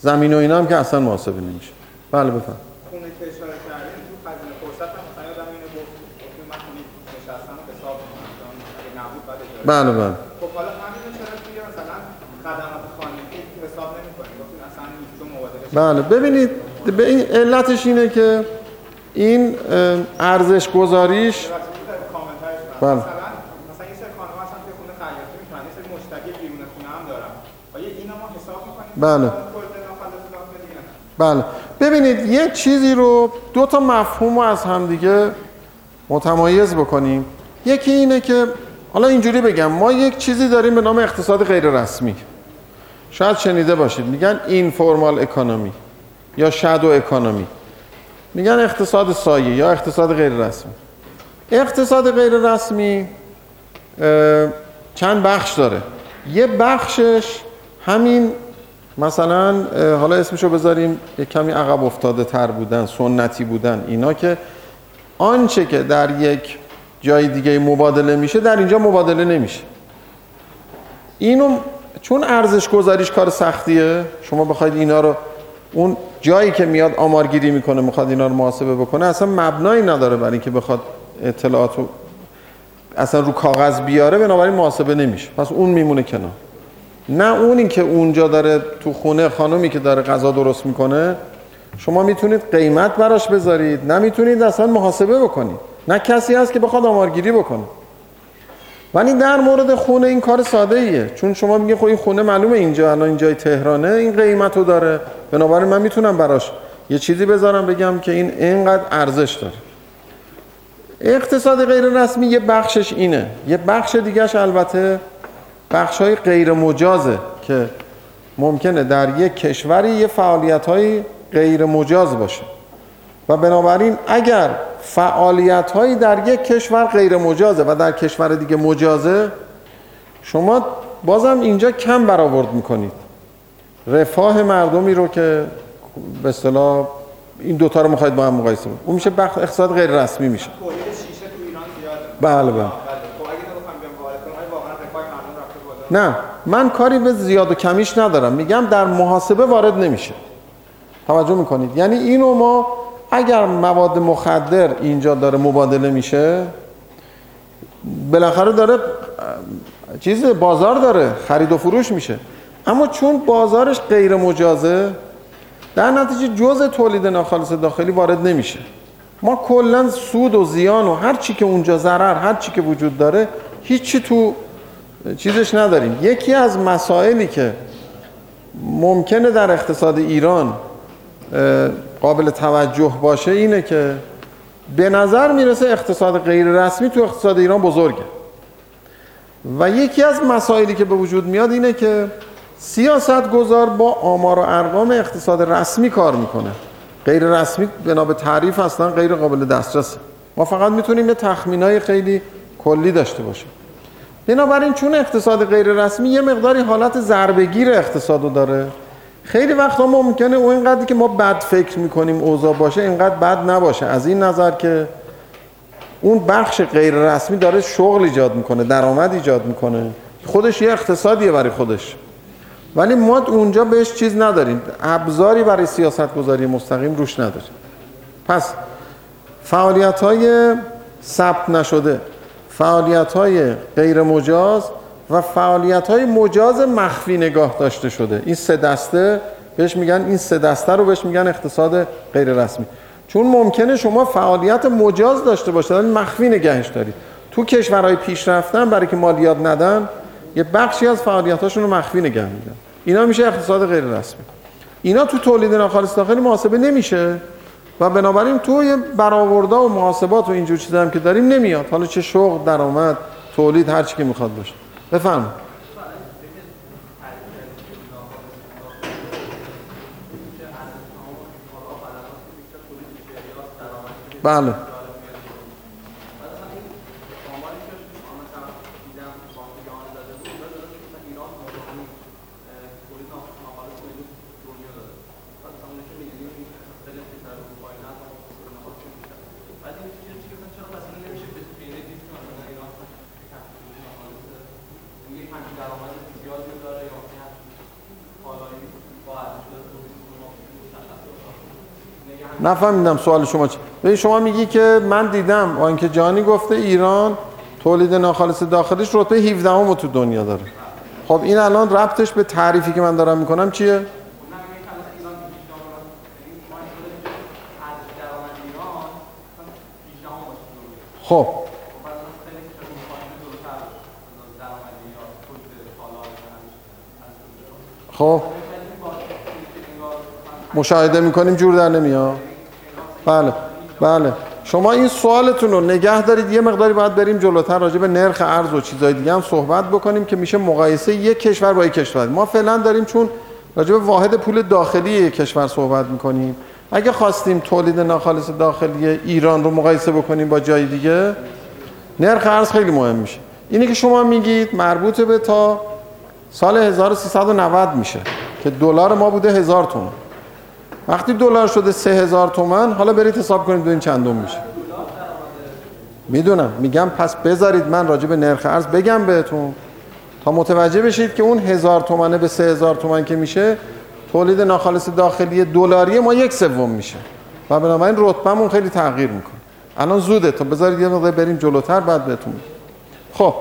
زمین و اینا هم که اصلا محاسبه نمیشه. بله بفهم خونه که اشاره کردیم تو خزینه فرصت هم مثلا یادم اینو گفت گفتیم من خونه نشستم حساب نبود بعد بله بله. خب حالا همین چرا توی مثلا خدمات خانگی حساب اصلا مبادله بله ببینید به این علتش اینه که این ارزش گذاریش بله. این یه بله. بله. ببینید یک چیزی رو دو تا مفهوم رو از همدیگه متمایز بکنیم. یکی اینه که حالا اینجوری بگم ما یک چیزی داریم به نام اقتصاد غیر رسمی شاید شنیده باشید میگن اینفورمال اکانومی یا شادو اکانومی. میگن اقتصاد سایه یا اقتصاد غیر رسمی. اقتصاد غیر رسمی چند بخش داره. یه بخشش همین مثلا حالا اسمشو بذاریم یه کمی عقب افتاده تر بودن سنتی بودن اینا که آنچه که در یک جای دیگه مبادله میشه در اینجا مبادله نمیشه. اینو چون ارزش گذاریش کار سختیه شما بخواید اینا رو اون جایی که میاد آمارگیری می‌کنه می‌خواد اینا رو محاسبه بکنه اصلا مبنایی نداره برای اینکه بخواد اطلاعات رو اصلا رو کاغذ بیاره بنابراین محاسبه نمیشه. پس اون میمونه کنار. نه اونی که اونجا داره تو خونه خانمی که داره غذا درست می‌کنه شما می‌تونید قیمت براش بذارید نه می‌تونید اصلا محاسبه بکنید. نه کسی هست که بخواد آمارگیری بکنه. ولی در مورد خونه این کار ساده ایه چون شما میگه خب این خونه معلومه اینجا الان اینجای تهرانه این قیمت رو داره. بنابراین من می‌تونم براش یه چیزی بذارم بگم که این اینقدر ارزش داره. اقتصاد غیر رسمی یه بخشش اینه. یه بخش دیگهش البته بخش های غیر مجازه که ممکنه در یک کشوری یه فعالیت های غیر مجاز باشه. و بنابراین اگر فعالیت هایی در یک کشور غیر مجازه و در کشور دیگه مجازه شما بازم اینجا کم برآورد می‌کنید. رفاه مردمی رو که به اصطلاح این دوتا رو می‌خواید با هم مقایسه کنید. اون میشه بخش اقتصاد غیر رسمی میشه. ایران زیاده. بله بله. بله خب نه. من کاری به زیاد و کمیش ندارم. میگم در محاسبه وارد نمیشه. توجه می‌کنید؟ یعنی اینو ما اگر مواد مخدر اینجا داره مبادله میشه بالاخره داره چیز بازار داره خرید و فروش میشه. اما چون بازارش غیر مجازه در نتیجه جزء تولید ناخالص داخلی وارد نمیشه. ما کلا سود و زیان و هر چی که اونجا ضرر هر چی که وجود داره هیچی تو چیزش نداریم. یکی از مسائلی که ممکنه در اقتصاد ایران قابل توجه باشه اینه که به نظر می‌رسه اقتصاد غیر رسمی تو اقتصاد ایران بزرگه. و یکی از مسائلی که به وجود میاد اینه که سیاست گذار با آمار و ارقام اقتصاد رسمی کار می‌کنه. غیر رسمی بنا به تعریف اصلا غیر قابل دسترسه. ما فقط می‌تونیم یه تخمینای خیلی کلی داشته باشیم. بنابراین چون اقتصاد غیر رسمی یه مقداری حالت ضربگیر اقتصاد داره خیلی وقتا ممکنه اون اینقدری که ما بد فکر می‌کنیم اوضاع باشه اینقدر بد نباشه. از این نظر که اون بخش غیر رسمی داره شغل ایجاد می‌کنه درآمد ایجاد می‌کنه. خودش یه اقتصادیه برای خودش. ولی ما اونجا بهش چیز نداریم. ابزاری برای سیاست گذاری مستقیم روش نداریم. پس فعالیت های ثبت نشده فعالیت های غیر مجاز و فعالیت های مجاز مخفی نگاه داشته شده. این سه دسته بهش میگن این سه دسته رو بهش میگن اقتصاد غیر رسمی چون ممکنه شما فعالیت مجاز داشته باشید ولی مخفی نگهش دارید. تو کشورهای پیشرفتن برای که مالیات ندن یه بخشی از فعالیتاشون رو مخفی نگه میدن اینا میشه اقتصاد غیر رسمی اینا تو تولید ناخالص داخلی محاسبه نمیشه و بنابراین توی برآوردا و محاسبات و اینجور چیزا هم که داریم نمیاد. حالا چه شغل درآمد تولید هر چی که می‌خواد باشه. بفرمایید بله. نفهمیدم سوال شما چی. ببین شما میگی که من دیدم آنکه جانی گفته ایران تولید ناخالص داخلیش رتبه 17 همو تو دنیا داره. خب این الان ربطش به تعریفی که من دارم می‌کنم چیه؟ خب. خب. مشاهده می‌کنیم جور در نمیاد. بله بله. شما این سوالتون رو نگه دارید یه مقداری باید بریم جلوتر راجع به نرخ ارز و چیزای دیگه هم صحبت بکنیم که میشه مقایسه یک کشور با یک کشور. ما فعلا داریم چون راجع به واحد پول داخلی یک کشور صحبت می‌کنیم. اگه خواستیم تولید ناخالص داخلی ایران رو مقایسه بکنیم با جای دیگه نرخ ارز خیلی مهم میشه. اینی که شما میگید مربوط به تا سال 1390 میشه که دلار ما بوده هزار تومان. وقتی دلار شده سه هزار تومن حالا برید حساب کنید این چندم میشه. می‌دونم میگم پس بذارید من راجع به نرخ ارز بگم بهتون. تا متوجه بشید که اون هزار تومنه به سه هزار تومن که میشه تولید ناخالص داخلی دلاری ما یک سوم میشه. و بنابراین رتبهمون خیلی تغییر می‌کنه. الان زوده تا بذارید یه مقدار بریم جلوتر بعد بهتون خب.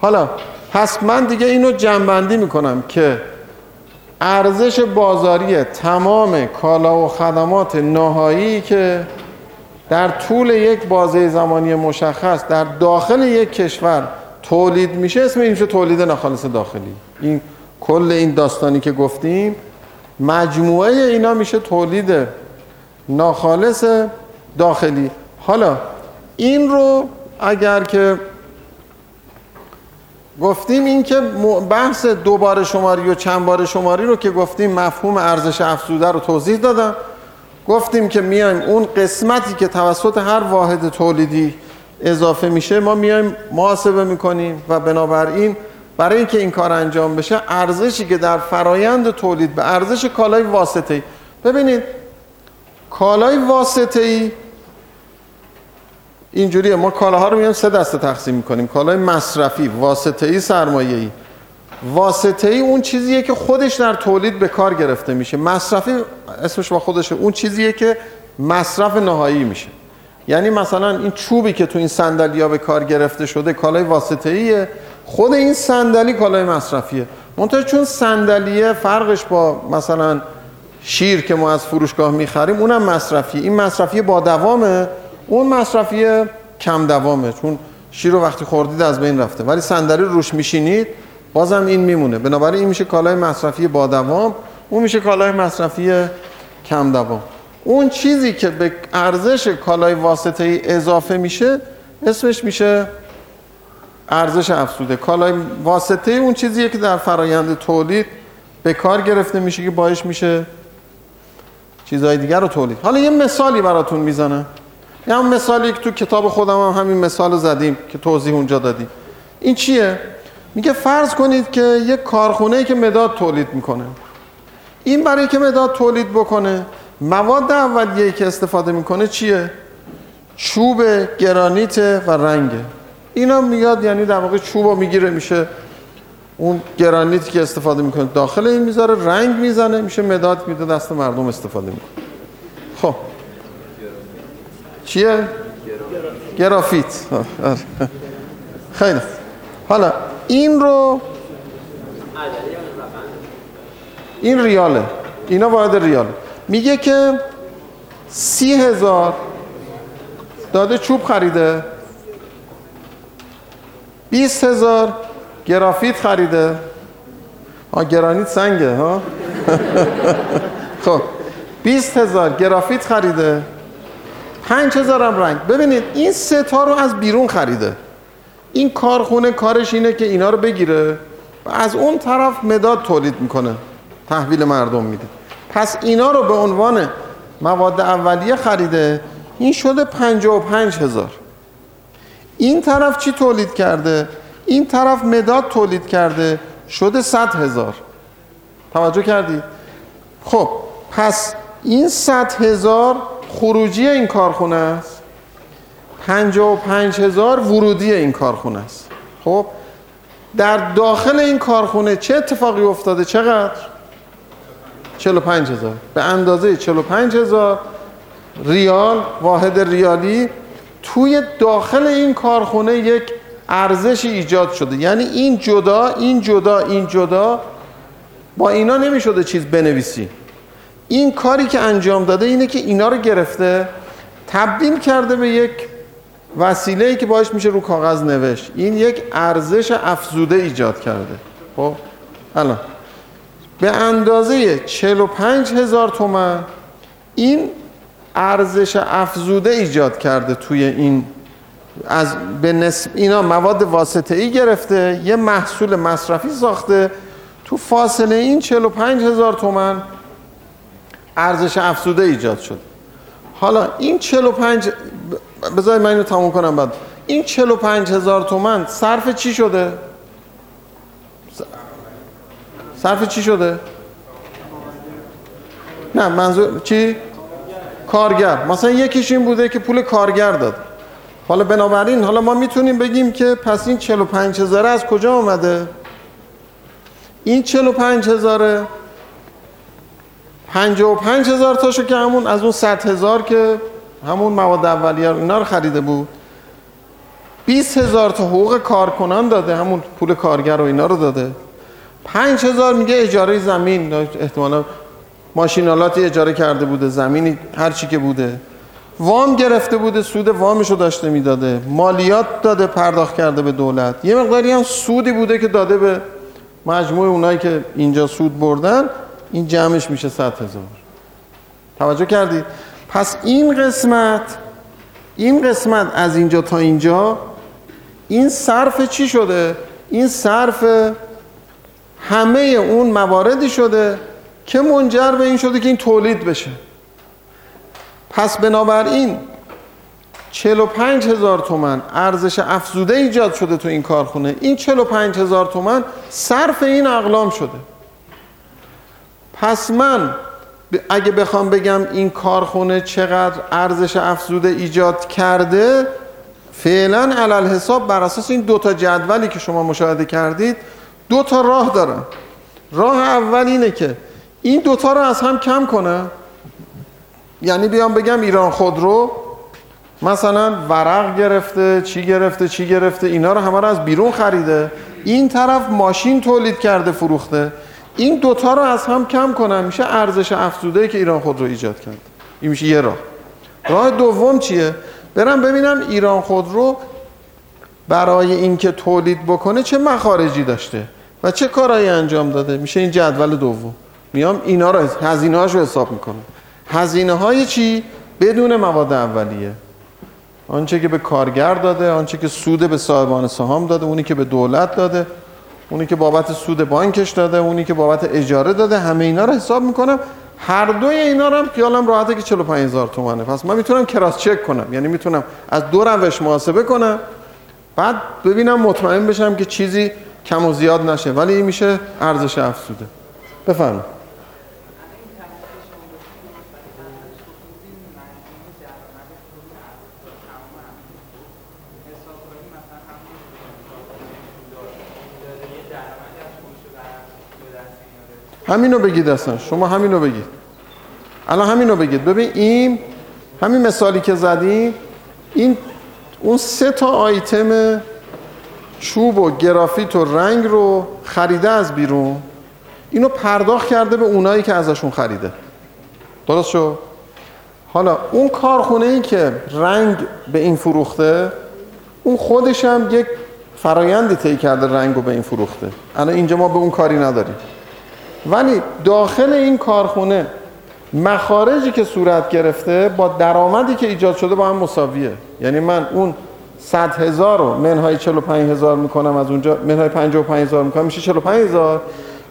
حالا پس من دیگه اینو جنبندی می‌کنم که ارزش بازاری تمام کالا و خدمات نهایی که در طول یک بازه زمانی مشخص در داخل یک کشور تولید میشه اسم این میشه تولید ناخالص داخلی. این کل این داستانی که گفتیم مجموعه اینا میشه تولید ناخالص داخلی. حالا این رو اگر که گفتیم این که بحث دوباره شماری و چند بار شماری رو که گفتیم مفهوم ارزش افزوده رو توضیح دادم گفتیم که میایم اون قسمتی که توسط هر واحد تولیدی اضافه میشه ما میایم محاسبه می‌کنیم و بنابراین برای اینکه این کار انجام بشه ارزشی که در فرایند تولید به ارزش کالای واسطه ای ببینید کالای واسطه ای اینجوریه ما کالاها رو میایم سه دسته تقسیم می‌کنیم. کالای مصرفی واسطه ای سرمایه ای واسطه ای اون چیزیه که خودش در تولید به کار گرفته میشه. مصرفی اسمش با خودشه. اون چیزیه که مصرف نهایی میشه. یعنی مثلا این چوبی که تو این صندلی به کار گرفته شده کالای واسطه ایه خود این صندلی کالای مصرفیه. منتها چون صندلیه فرقش با مثلا شیر که ما از فروشگاه می‌خریم اونم مصرفی این مصرفی با دوامه. اون مصرفی کم دوامه چون شیر رو وقتی خوردید از بین رفته. ولی صندلی روش میشینید بازم این میمونه. بنابراین این میشه کالای مصرفی با دوام اون میشه کالای مصرفی کم دوام. اون چیزی که به ارزش کالای واسطه ای اضافه میشه اسمش میشه ارزش افزوده. کالای واسطه ای اون چیزیه که در فرایند تولید به کار گرفته میشه که باعث میشه چیزهای دیگر رو تولید. حالا یه مثالی براتون می‌زنم. یه هم مثالی که تو کتاب خودم هم همین مثال زدیم که توضیح اونجا دادیم. این چیه؟ میگه فرض کنید که یک کارخونه که مداد تولید می‌کنه. این برای که مداد تولید بکنه مواد اولیه که استفاده می‌کنه چیه؟ چوب گرانیت و رنگه اینا میاد یعنی در واقع چوب رو می‌گیره میشه اون گرانیتی که استفاده می‌کنه داخل این می‌ذاره رنگ می‌زنه میشه مداد میده دست مردم استفاده می‌کنه. خب. چیه؟ گرافیت. آره. خیلی. حالا این رو این ریاله. اینا واحد ریاله. میگه که سی هزار داده چوب خریده. بیست هزار گرافیت خریده. ها گرانیت سنگه ها؟ [LAUGHS] خب. بیست هزار گرافیت خریده. پنج هزار هم رنگ. ببینید این سه تا رو از بیرون خریده. این کارخونه کارش اینه که اینا رو بگیره و از اون طرف مداد تولید می‌کنه. تحویل مردم میده. پس اینا رو به عنوان مواد اولیه خریده. این شده پنجاه و پنج هزار. این طرف چی تولید کرده؟ این طرف مداد تولید کرده. شده صد هزار. توجه کردید؟ خب پس این صد هزار خروجی این کارخونه است. پنجاه و پنج هزار ورودی این کارخونه است. خب در داخل این کارخونه چه اتفاقی افتاده؟ چقدر؟ 45 هزار. به اندازه 45 هزار ریال واحد ریالی توی داخل این کارخونه یک ارزش ایجاد شده. یعنی این جدا این جدا این جدا با اینا نمی شده چیز بنویسی. این کاری که انجام داده اینه که اینا رو گرفته تبدیل کرده به یک وسیله ای که باش میشه رو کاغذ نوشت. این یک ارزش افزوده ایجاد کرده. خب الان. به اندازه 45 هزار تومن این ارزش افزوده ایجاد کرده توی این از به نسب اینا مواد واسطه ای گرفته یه محصول مصرفی ساخته. تو فاصله این 45 هزار تومن ارزش افزوده ایجاد شد حالا این 45 بذارید من اینو تموم کنم بعد این 45 هزار تومن صرف چی شده؟ صرف چی شده؟ نه منظور چی؟ کارگر مثلا یکیش این بوده که پول کارگر داد حالا بنابراین حالا ما می‌تونیم بگیم که پس این 45 هزاره از کجا آمده؟ این 45 هزاره 55 هزار تاشو که همون از اون 100 هزار که همون مواد اولیه رو اینا رو خریده بود. 20 هزار تا حقوق کارکنان داده همون پول کارگر و اینا رو داده. 5 هزار میگه اجاره زمین احتمالا ماشینالاتی اجاره کرده بوده زمینی هر چی که بوده. وام گرفته بوده سود وامشو داشته می‌داده. مالیات داده پرداخت کرده به دولت. یه مقداری هم سودی بوده که داده به مجموع اونایی که اینجا سود بردن. این جمعش میشه 100 هزار. توجه کردید پس این قسمت این قسمت از اینجا تا اینجا این صرف چی شده؟ این صرف همه اون مواردی شده که منجر به این شده که این تولید بشه. پس بنابراین 45 هزار تومن ارزش افزوده ایجاد شده تو این کارخونه. این 45 هزار تومن صرف این اقلام شده. پس من اگه بخوام بگم این کارخونه چقدر ارزش افزوده ایجاد کرده فعلا علل حساب بر اساس این دوتا جدولی که شما مشاهده کردید دو تا راه دارن. راه اول اینه که این دوتا رو از هم کم کنه. یعنی بیام بگم ایران خودرو مثلا ورق گرفته چی گرفته چی گرفته اینا رو همه رو از بیرون خریده. این طرف ماشین تولید کرده فروخته. این دوتا رو از هم کم کنم میشه ارزش افزوده که ایران خودرو ایجاد کرد. این میشه یه راه. راه دوم چیه؟ برم ببینم ایران خودرو برای اینکه تولید بکنه چه مخارجی داشته و چه کارهایی انجام داده. میشه این جدول دوم. میام اینا رو هزینه رو حساب می‌کنم. هزینه های چی؟ بدون مواد اولیه. آنچه که به کارگر داده آنچه که سود به صاحبان سهام داده اونی که به دولت داده. اونی که بابت سود بانکش داده اونی که بابت اجاره داده همه اینا رو حساب می‌کنم. هر دوی اینا رو هم خیالم راحته که 45 هزار تومنه. پس من می‌تونم کراس چک کنم. یعنی می‌تونم از دو روش محاسبه کنم. بعد ببینم مطمئن بشم که چیزی کم و زیاد نشه. ولی این میشه ارزش افزوده. بفرمایید. همینو بگید اصلا. شما همینو بگید. الان همینو بگید. ببین این همین مثالی که زدیم این اون سه تا آیتم چوب و گرافیت و رنگ رو خریده از بیرون. اینو پرداخت کرده به اونایی که ازشون خریده. درست شد؟ حالا اون کارخونه ای که رنگ به این فروخته اون خودش هم یک فرایندی طی کرده رنگ رو به این فروخته. الان اینجا ما به اون کاری نداریم. ولی داخل این کارخونه مخارجی که صورت گرفته با درآمدی که ایجاد شده با هم مساویه. یعنی من اون 100 هزار رو منهای 45 هزار می‌کنم از اونجا منهای 55 هزار می‌کنم میشه 45 هزار.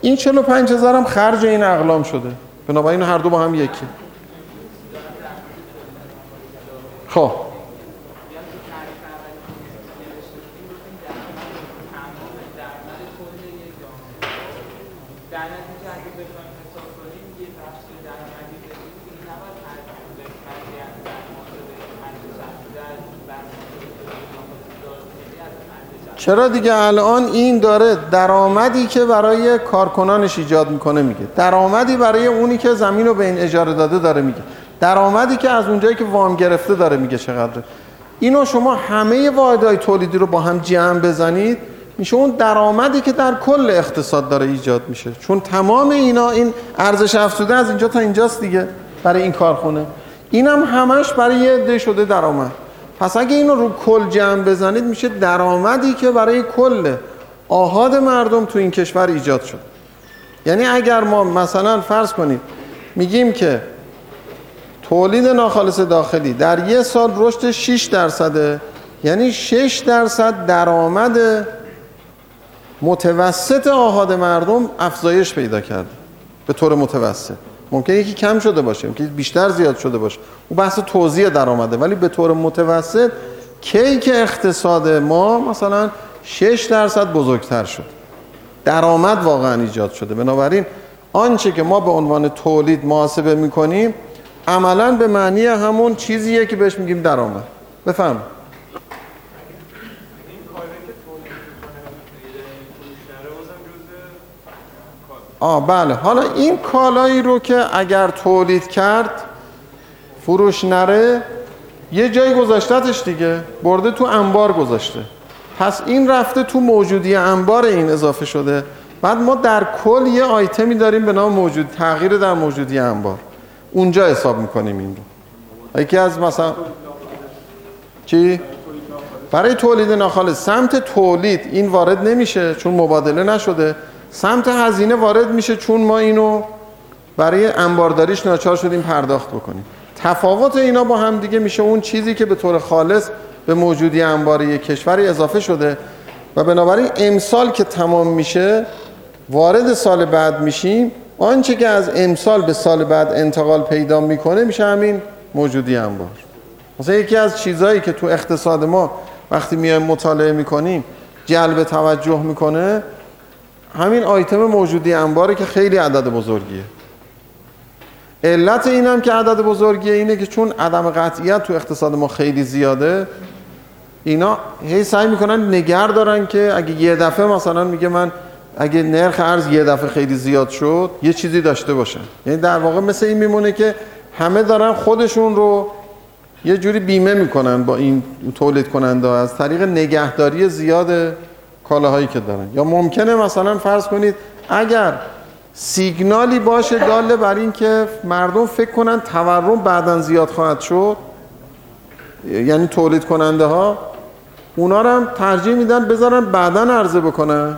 این 45 هزار هم خرج این اقلام شده. بنابراین هر دو با هم یکی. خب در نتیجه اگه بخوایم حساب کنیم یه بخش درآمدی بدیم که این نباید هر قسمتی از درآمد خرج شخصی از بر چرا دیگه الان این داره درآمدی که برای کارکنانش ایجاد می‌کنه میگه. درآمدی برای اونی که زمین رو به این اجاره داده داره میگه. درآمدی که از اونجایی که وام گرفته داره میگه چقدره. اینو شما همه واحدهای تولیدی رو با هم جمع بزنید میشه اون درآمدی که در کل اقتصاد داره ایجاد میشه. چون تمام اینا این ارزش افزوده از اینجا تا اینجاست دیگه برای این کارخونه. اینم همش برای یه عده شده درآمد. پس اگه اینو رو کل جمع بزنید میشه درآمدی که برای کل آهاد مردم تو این کشور ایجاد شد. یعنی اگر ما مثلا فرض کنید میگیم که تولید ناخالص داخلی در یه سال رشد 6 درصده یعنی 6 درصد درآمد متوسط آهاد مردم افزایش پیدا کرده به طور متوسط. ممکن یکی کم شده باشه ممکن بیشتر زیاد شده باشه. اون بحث توزیع درآمده ولی به طور متوسط کیک اقتصاد ما مثلا 6 درصد بزرگتر شد. درآمد واقعا ایجاد شده. بنابراین آنچه که ما به عنوان تولید محاسبه می‌کنیم عملا به معنی همون چیزیه که بهش میگیم درآمد. بفهم آه بله. حالا این کالایی رو که اگر تولید کرد فروش نره یه جایی گذاشتتش دیگه. برده تو انبار گذاشته. پس این رفته تو موجودی انبار این اضافه شده. بعد ما در کل یه آیتمی داریم به نام موجود تغییر در موجودی انبار. اونجا حساب می‌کنیم این رو. یکی از مثلا چی؟ برای تولید ناخالص. سمت تولید این وارد نمیشه چون مبادله نشده. سمت هزینه وارد میشه چون ما اینو برای انبارداریش ناچار شدیم پرداخت بکنیم. تفاوت اینا با هم دیگه میشه اون چیزی که به طور خالص به موجودی انباری کشوری اضافه شده و بنابراین امسال که تمام میشه وارد سال بعد میشیم. آنچه که از امسال به سال بعد انتقال پیدا می‌کنه میشه همین موجودی انبار. مثلا یکی از چیزهایی که تو اقتصاد ما وقتی میایم مطالعه می‌کنیم جلب توجه می‌کنه همین آیتم موجودی انباره که خیلی عدد بزرگیه. علت اینم که عدد بزرگیه اینه که چون عدم قطعیت تو اقتصاد ما خیلی زیاده اینا هی سعی می‌کنن نگر دارن که اگه یه دفعه مثلا میگه من اگه نرخ ارز یه دفعه خیلی زیاد شد یه چیزی داشته باشن. یعنی در واقع مثل این میمونه که همه دارن خودشون رو یه جوری بیمه می‌کنن با این تولید کننده از طریق نگهداری زیاد کالاهایی که دارن. یا ممکنه مثلا فرض کنید اگر سیگنالی باشه داله بر این که مردم فکر کنن تورم بعدا زیاد خواهد شد یعنی تولید کننده ها اونا رو هم ترجیح میدن بذارن بعدا عرضه بکنن.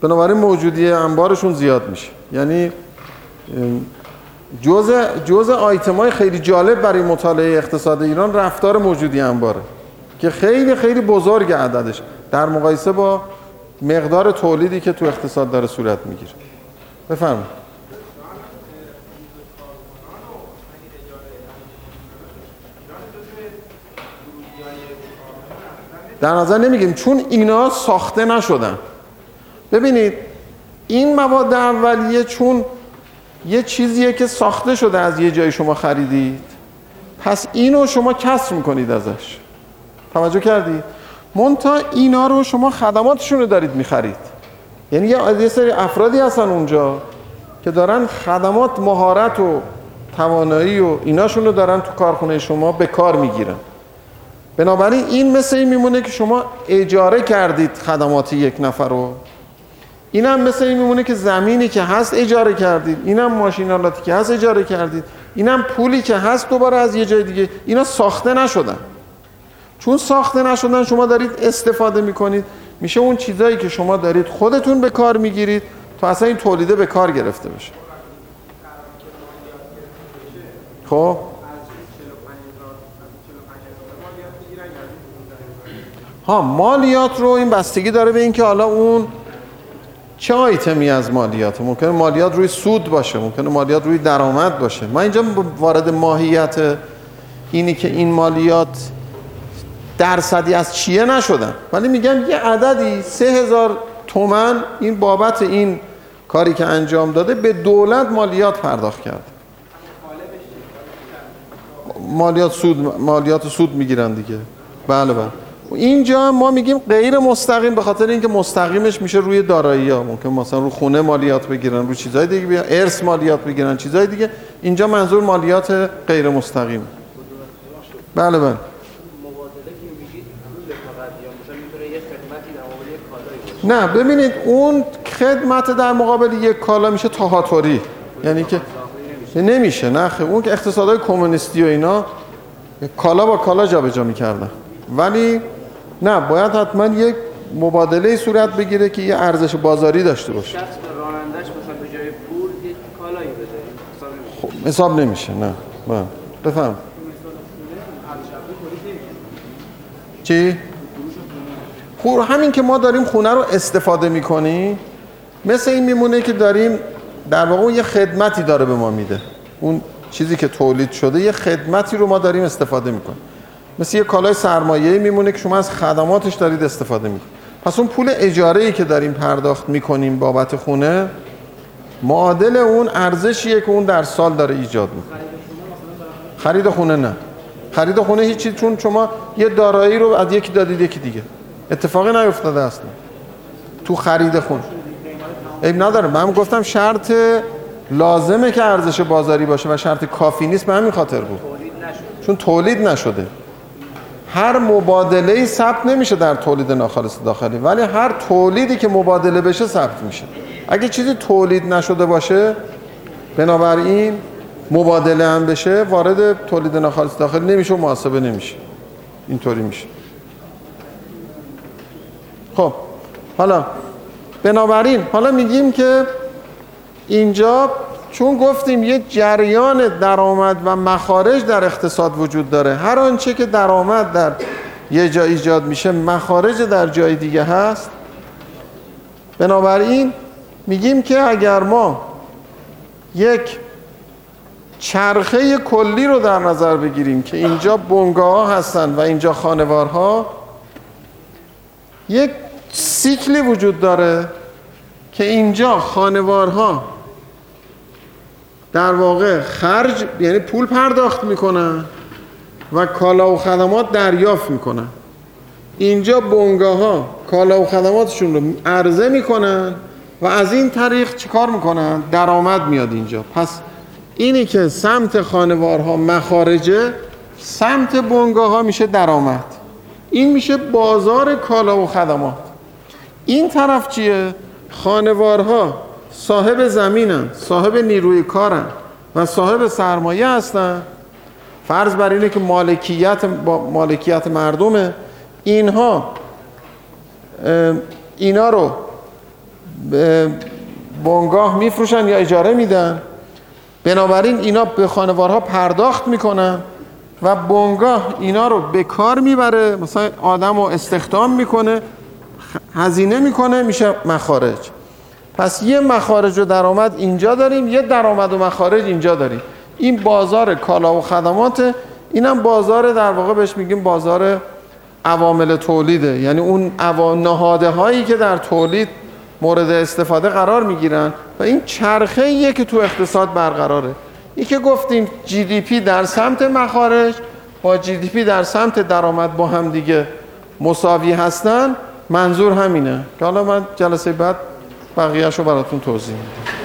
بنابراین موجودی انبارشون زیاد میشه. یعنی جزء جزء آیتم های خیلی جالب برای مطالعه اقتصاد ایران رفتار موجودی انباره که خیلی خیلی بزرگ عددش. در مقایسه با مقدار تولیدی که تو اقتصاد داره صورت می‌گیره. بفرمایید. در نظر نمیگیم چون اینا ساخته نشدن. ببینید این مواد اولیه چون یه چیزیه که ساخته شده از یه جای شما خریدید پس اینو شما کسر می‌کنید ازش. توجه کردید مونتا اینا رو شما خدماتشون رو دارید می‌خرید. یعنی یه سری افرادی هستن اونجا که دارن خدمات مهارت و توانایی و ایناشون رو دارن تو کارخونه شما به کار می‌گیرن. بنابراین این مثل این میمونه که شما اجاره کردید خدمات یک نفر رو. این هم مثل این میمونه که زمینی که هست اجاره کردید. این هم ماشینالاتی که هست اجاره کردید. این هم پولی که هست دوباره از یه جای دیگه. اینا ساخته نشدن. چون ساخته نشدن شما دارید استفاده می‌کنید. میشه اون چیزایی که شما دارید خودتون به کار می‌گیرید تا اصلا این تولیده به کار گرفته بشه. خب؟ ها مالیات رو این بستگی داره به اینکه حالا اون چه آیتمی از مالیات؟ ممکنه مالیات روی سود باشه ممکنه مالیات روی درآمد باشه. من اینجا وارد ماهیت اینی که این مالیات درصدی از چیه نشدن. ولی میگم یه عددی سه هزار تومن این بابت این کاری که انجام داده به دولت مالیات پرداخت کرد مالیات سود مالیات سود می‌گیرن دیگه. بله بله. اینجا ما میگیم غیر مستقیم به خاطر اینکه مستقیمش میشه روی دارایی ها. ممکن مثلا رو خونه مالیات بگیرن رو چیزای دیگه بیان ارث مالیات بگیرن چیزای دیگه. اینجا منظور مالیات غیر مستقیم. بله بله مبادله که میگید پول فقط یا مثلا می‌تونه یه خدمتی در مقابل یک کالایی باشه نه ببینید اون خدمت در مقابل یک کالا میشه تهاتوری یعنی که نمیشه نه خب. اون که اقتصادهای کمونیستی و اینا کالا با کالا جابجا می‌کردن ولی نه باید حتما یک مبادله صورت بگیره که یه ارزش بازاری داشته باشه شخص به رانندش مثلا به جای پول یک کالایی بده مثلا نمیشه. خب حساب نمیشه نه بله. بفهم چی؟ خور همین که ما داریم خونه رو استفاده می‌کنیم مثل این میمونه که داریم در واقع یه خدمتی داره به ما میده. اون چیزی که تولید شده یه خدمتی رو ما داریم استفاده می‌کنیم. مثل یه کالای سرمایه‌ای میمونه که شما از خدماتش دارید استفاده می‌کنید. پس اون پول اجاره ای که داریم پرداخت می‌کنیم بابت خونه معادل اون ارزشیه که اون در سال داره ایجاد می‌کنه. خرید خونه نه. خرید خونه هیچی چون شما یه دارایی رو از یکی دادید یکی دیگه. اتفاقی نیفتاده اصلا تو خرید خونه عیب نداره. من گفتم شرط لازمه که ارزش بازاری باشه و شرط کافی نیست به همین خاطر بود. چون تولید نشده. هر مبادله ای ثبت نمیشه در تولید ناخالص داخلی. ولی هر تولیدی که مبادله بشه ثبت میشه. اگه چیزی تولید نشده باشه بنابراین مبادله هم بشه وارد تولید ناخالص داخلی نمیشه و محاسبه نمیشه. اینطوری میشه. خب حالا بنابراین حالا میگیم که اینجا چون گفتیم یه جریان درآمد و مخارج در اقتصاد وجود داره هر آنچه که درآمد در یه جا ایجاد میشه مخارج در جای دیگه هست. بنابراین میگیم که اگر ما یک چرخه کلی رو در نظر بگیریم که اینجا بنگاه ها هستن و اینجا خانوارها یک سیکلی وجود داره که اینجا خانوارها در واقع خرج یعنی پول پرداخت می‌کنن و کالا و خدمات دریافت می‌کنن. اینجا بنگاه ها کالا و خدماتشون رو عرضه می‌کنن و از این طریق چیکار می‌کنن؟ درآمد میاد اینجا. پس اینی که سمت خانوارها مخارجه سمت بنگاه ها میشه درآمد. این میشه بازار کالا و خدمات. این طرف چیه؟ خانوارها صاحب زمینن صاحب نیروی کارن و صاحب سرمایه هستن. فرض بر اینه که مالکیت با مالکیت مردمه. اینها اینا رو بنگاه میفروشن یا اجاره میدن. بنابراین اینا به خانوارها پرداخت می‌کنن و بنگاه اینا رو به کار می‌بره. مثلا آدم رو استخدام می‌کنه. هزینه می‌کنه میشه مخارج. پس یه مخارج و درآمد اینجا داریم یه درآمد و مخارج اینجا داریم. این بازار کالا و خدمات اینم بازار در واقع بهش میگیم بازار عوامل تولیده. یعنی اون. نهاده هایی که در تولید مورد استفاده قرار می‌گیرن و این چرخه ایه که تو اقتصاد برقراره. این که گفتیم جی دی پی در سمت مخارج با جی دی پی در سمت درآمد با هم دیگه مساوی هستن. منظور همینه. که حالا من جلسه بعد بقیهش رو براتون توضیح میدم.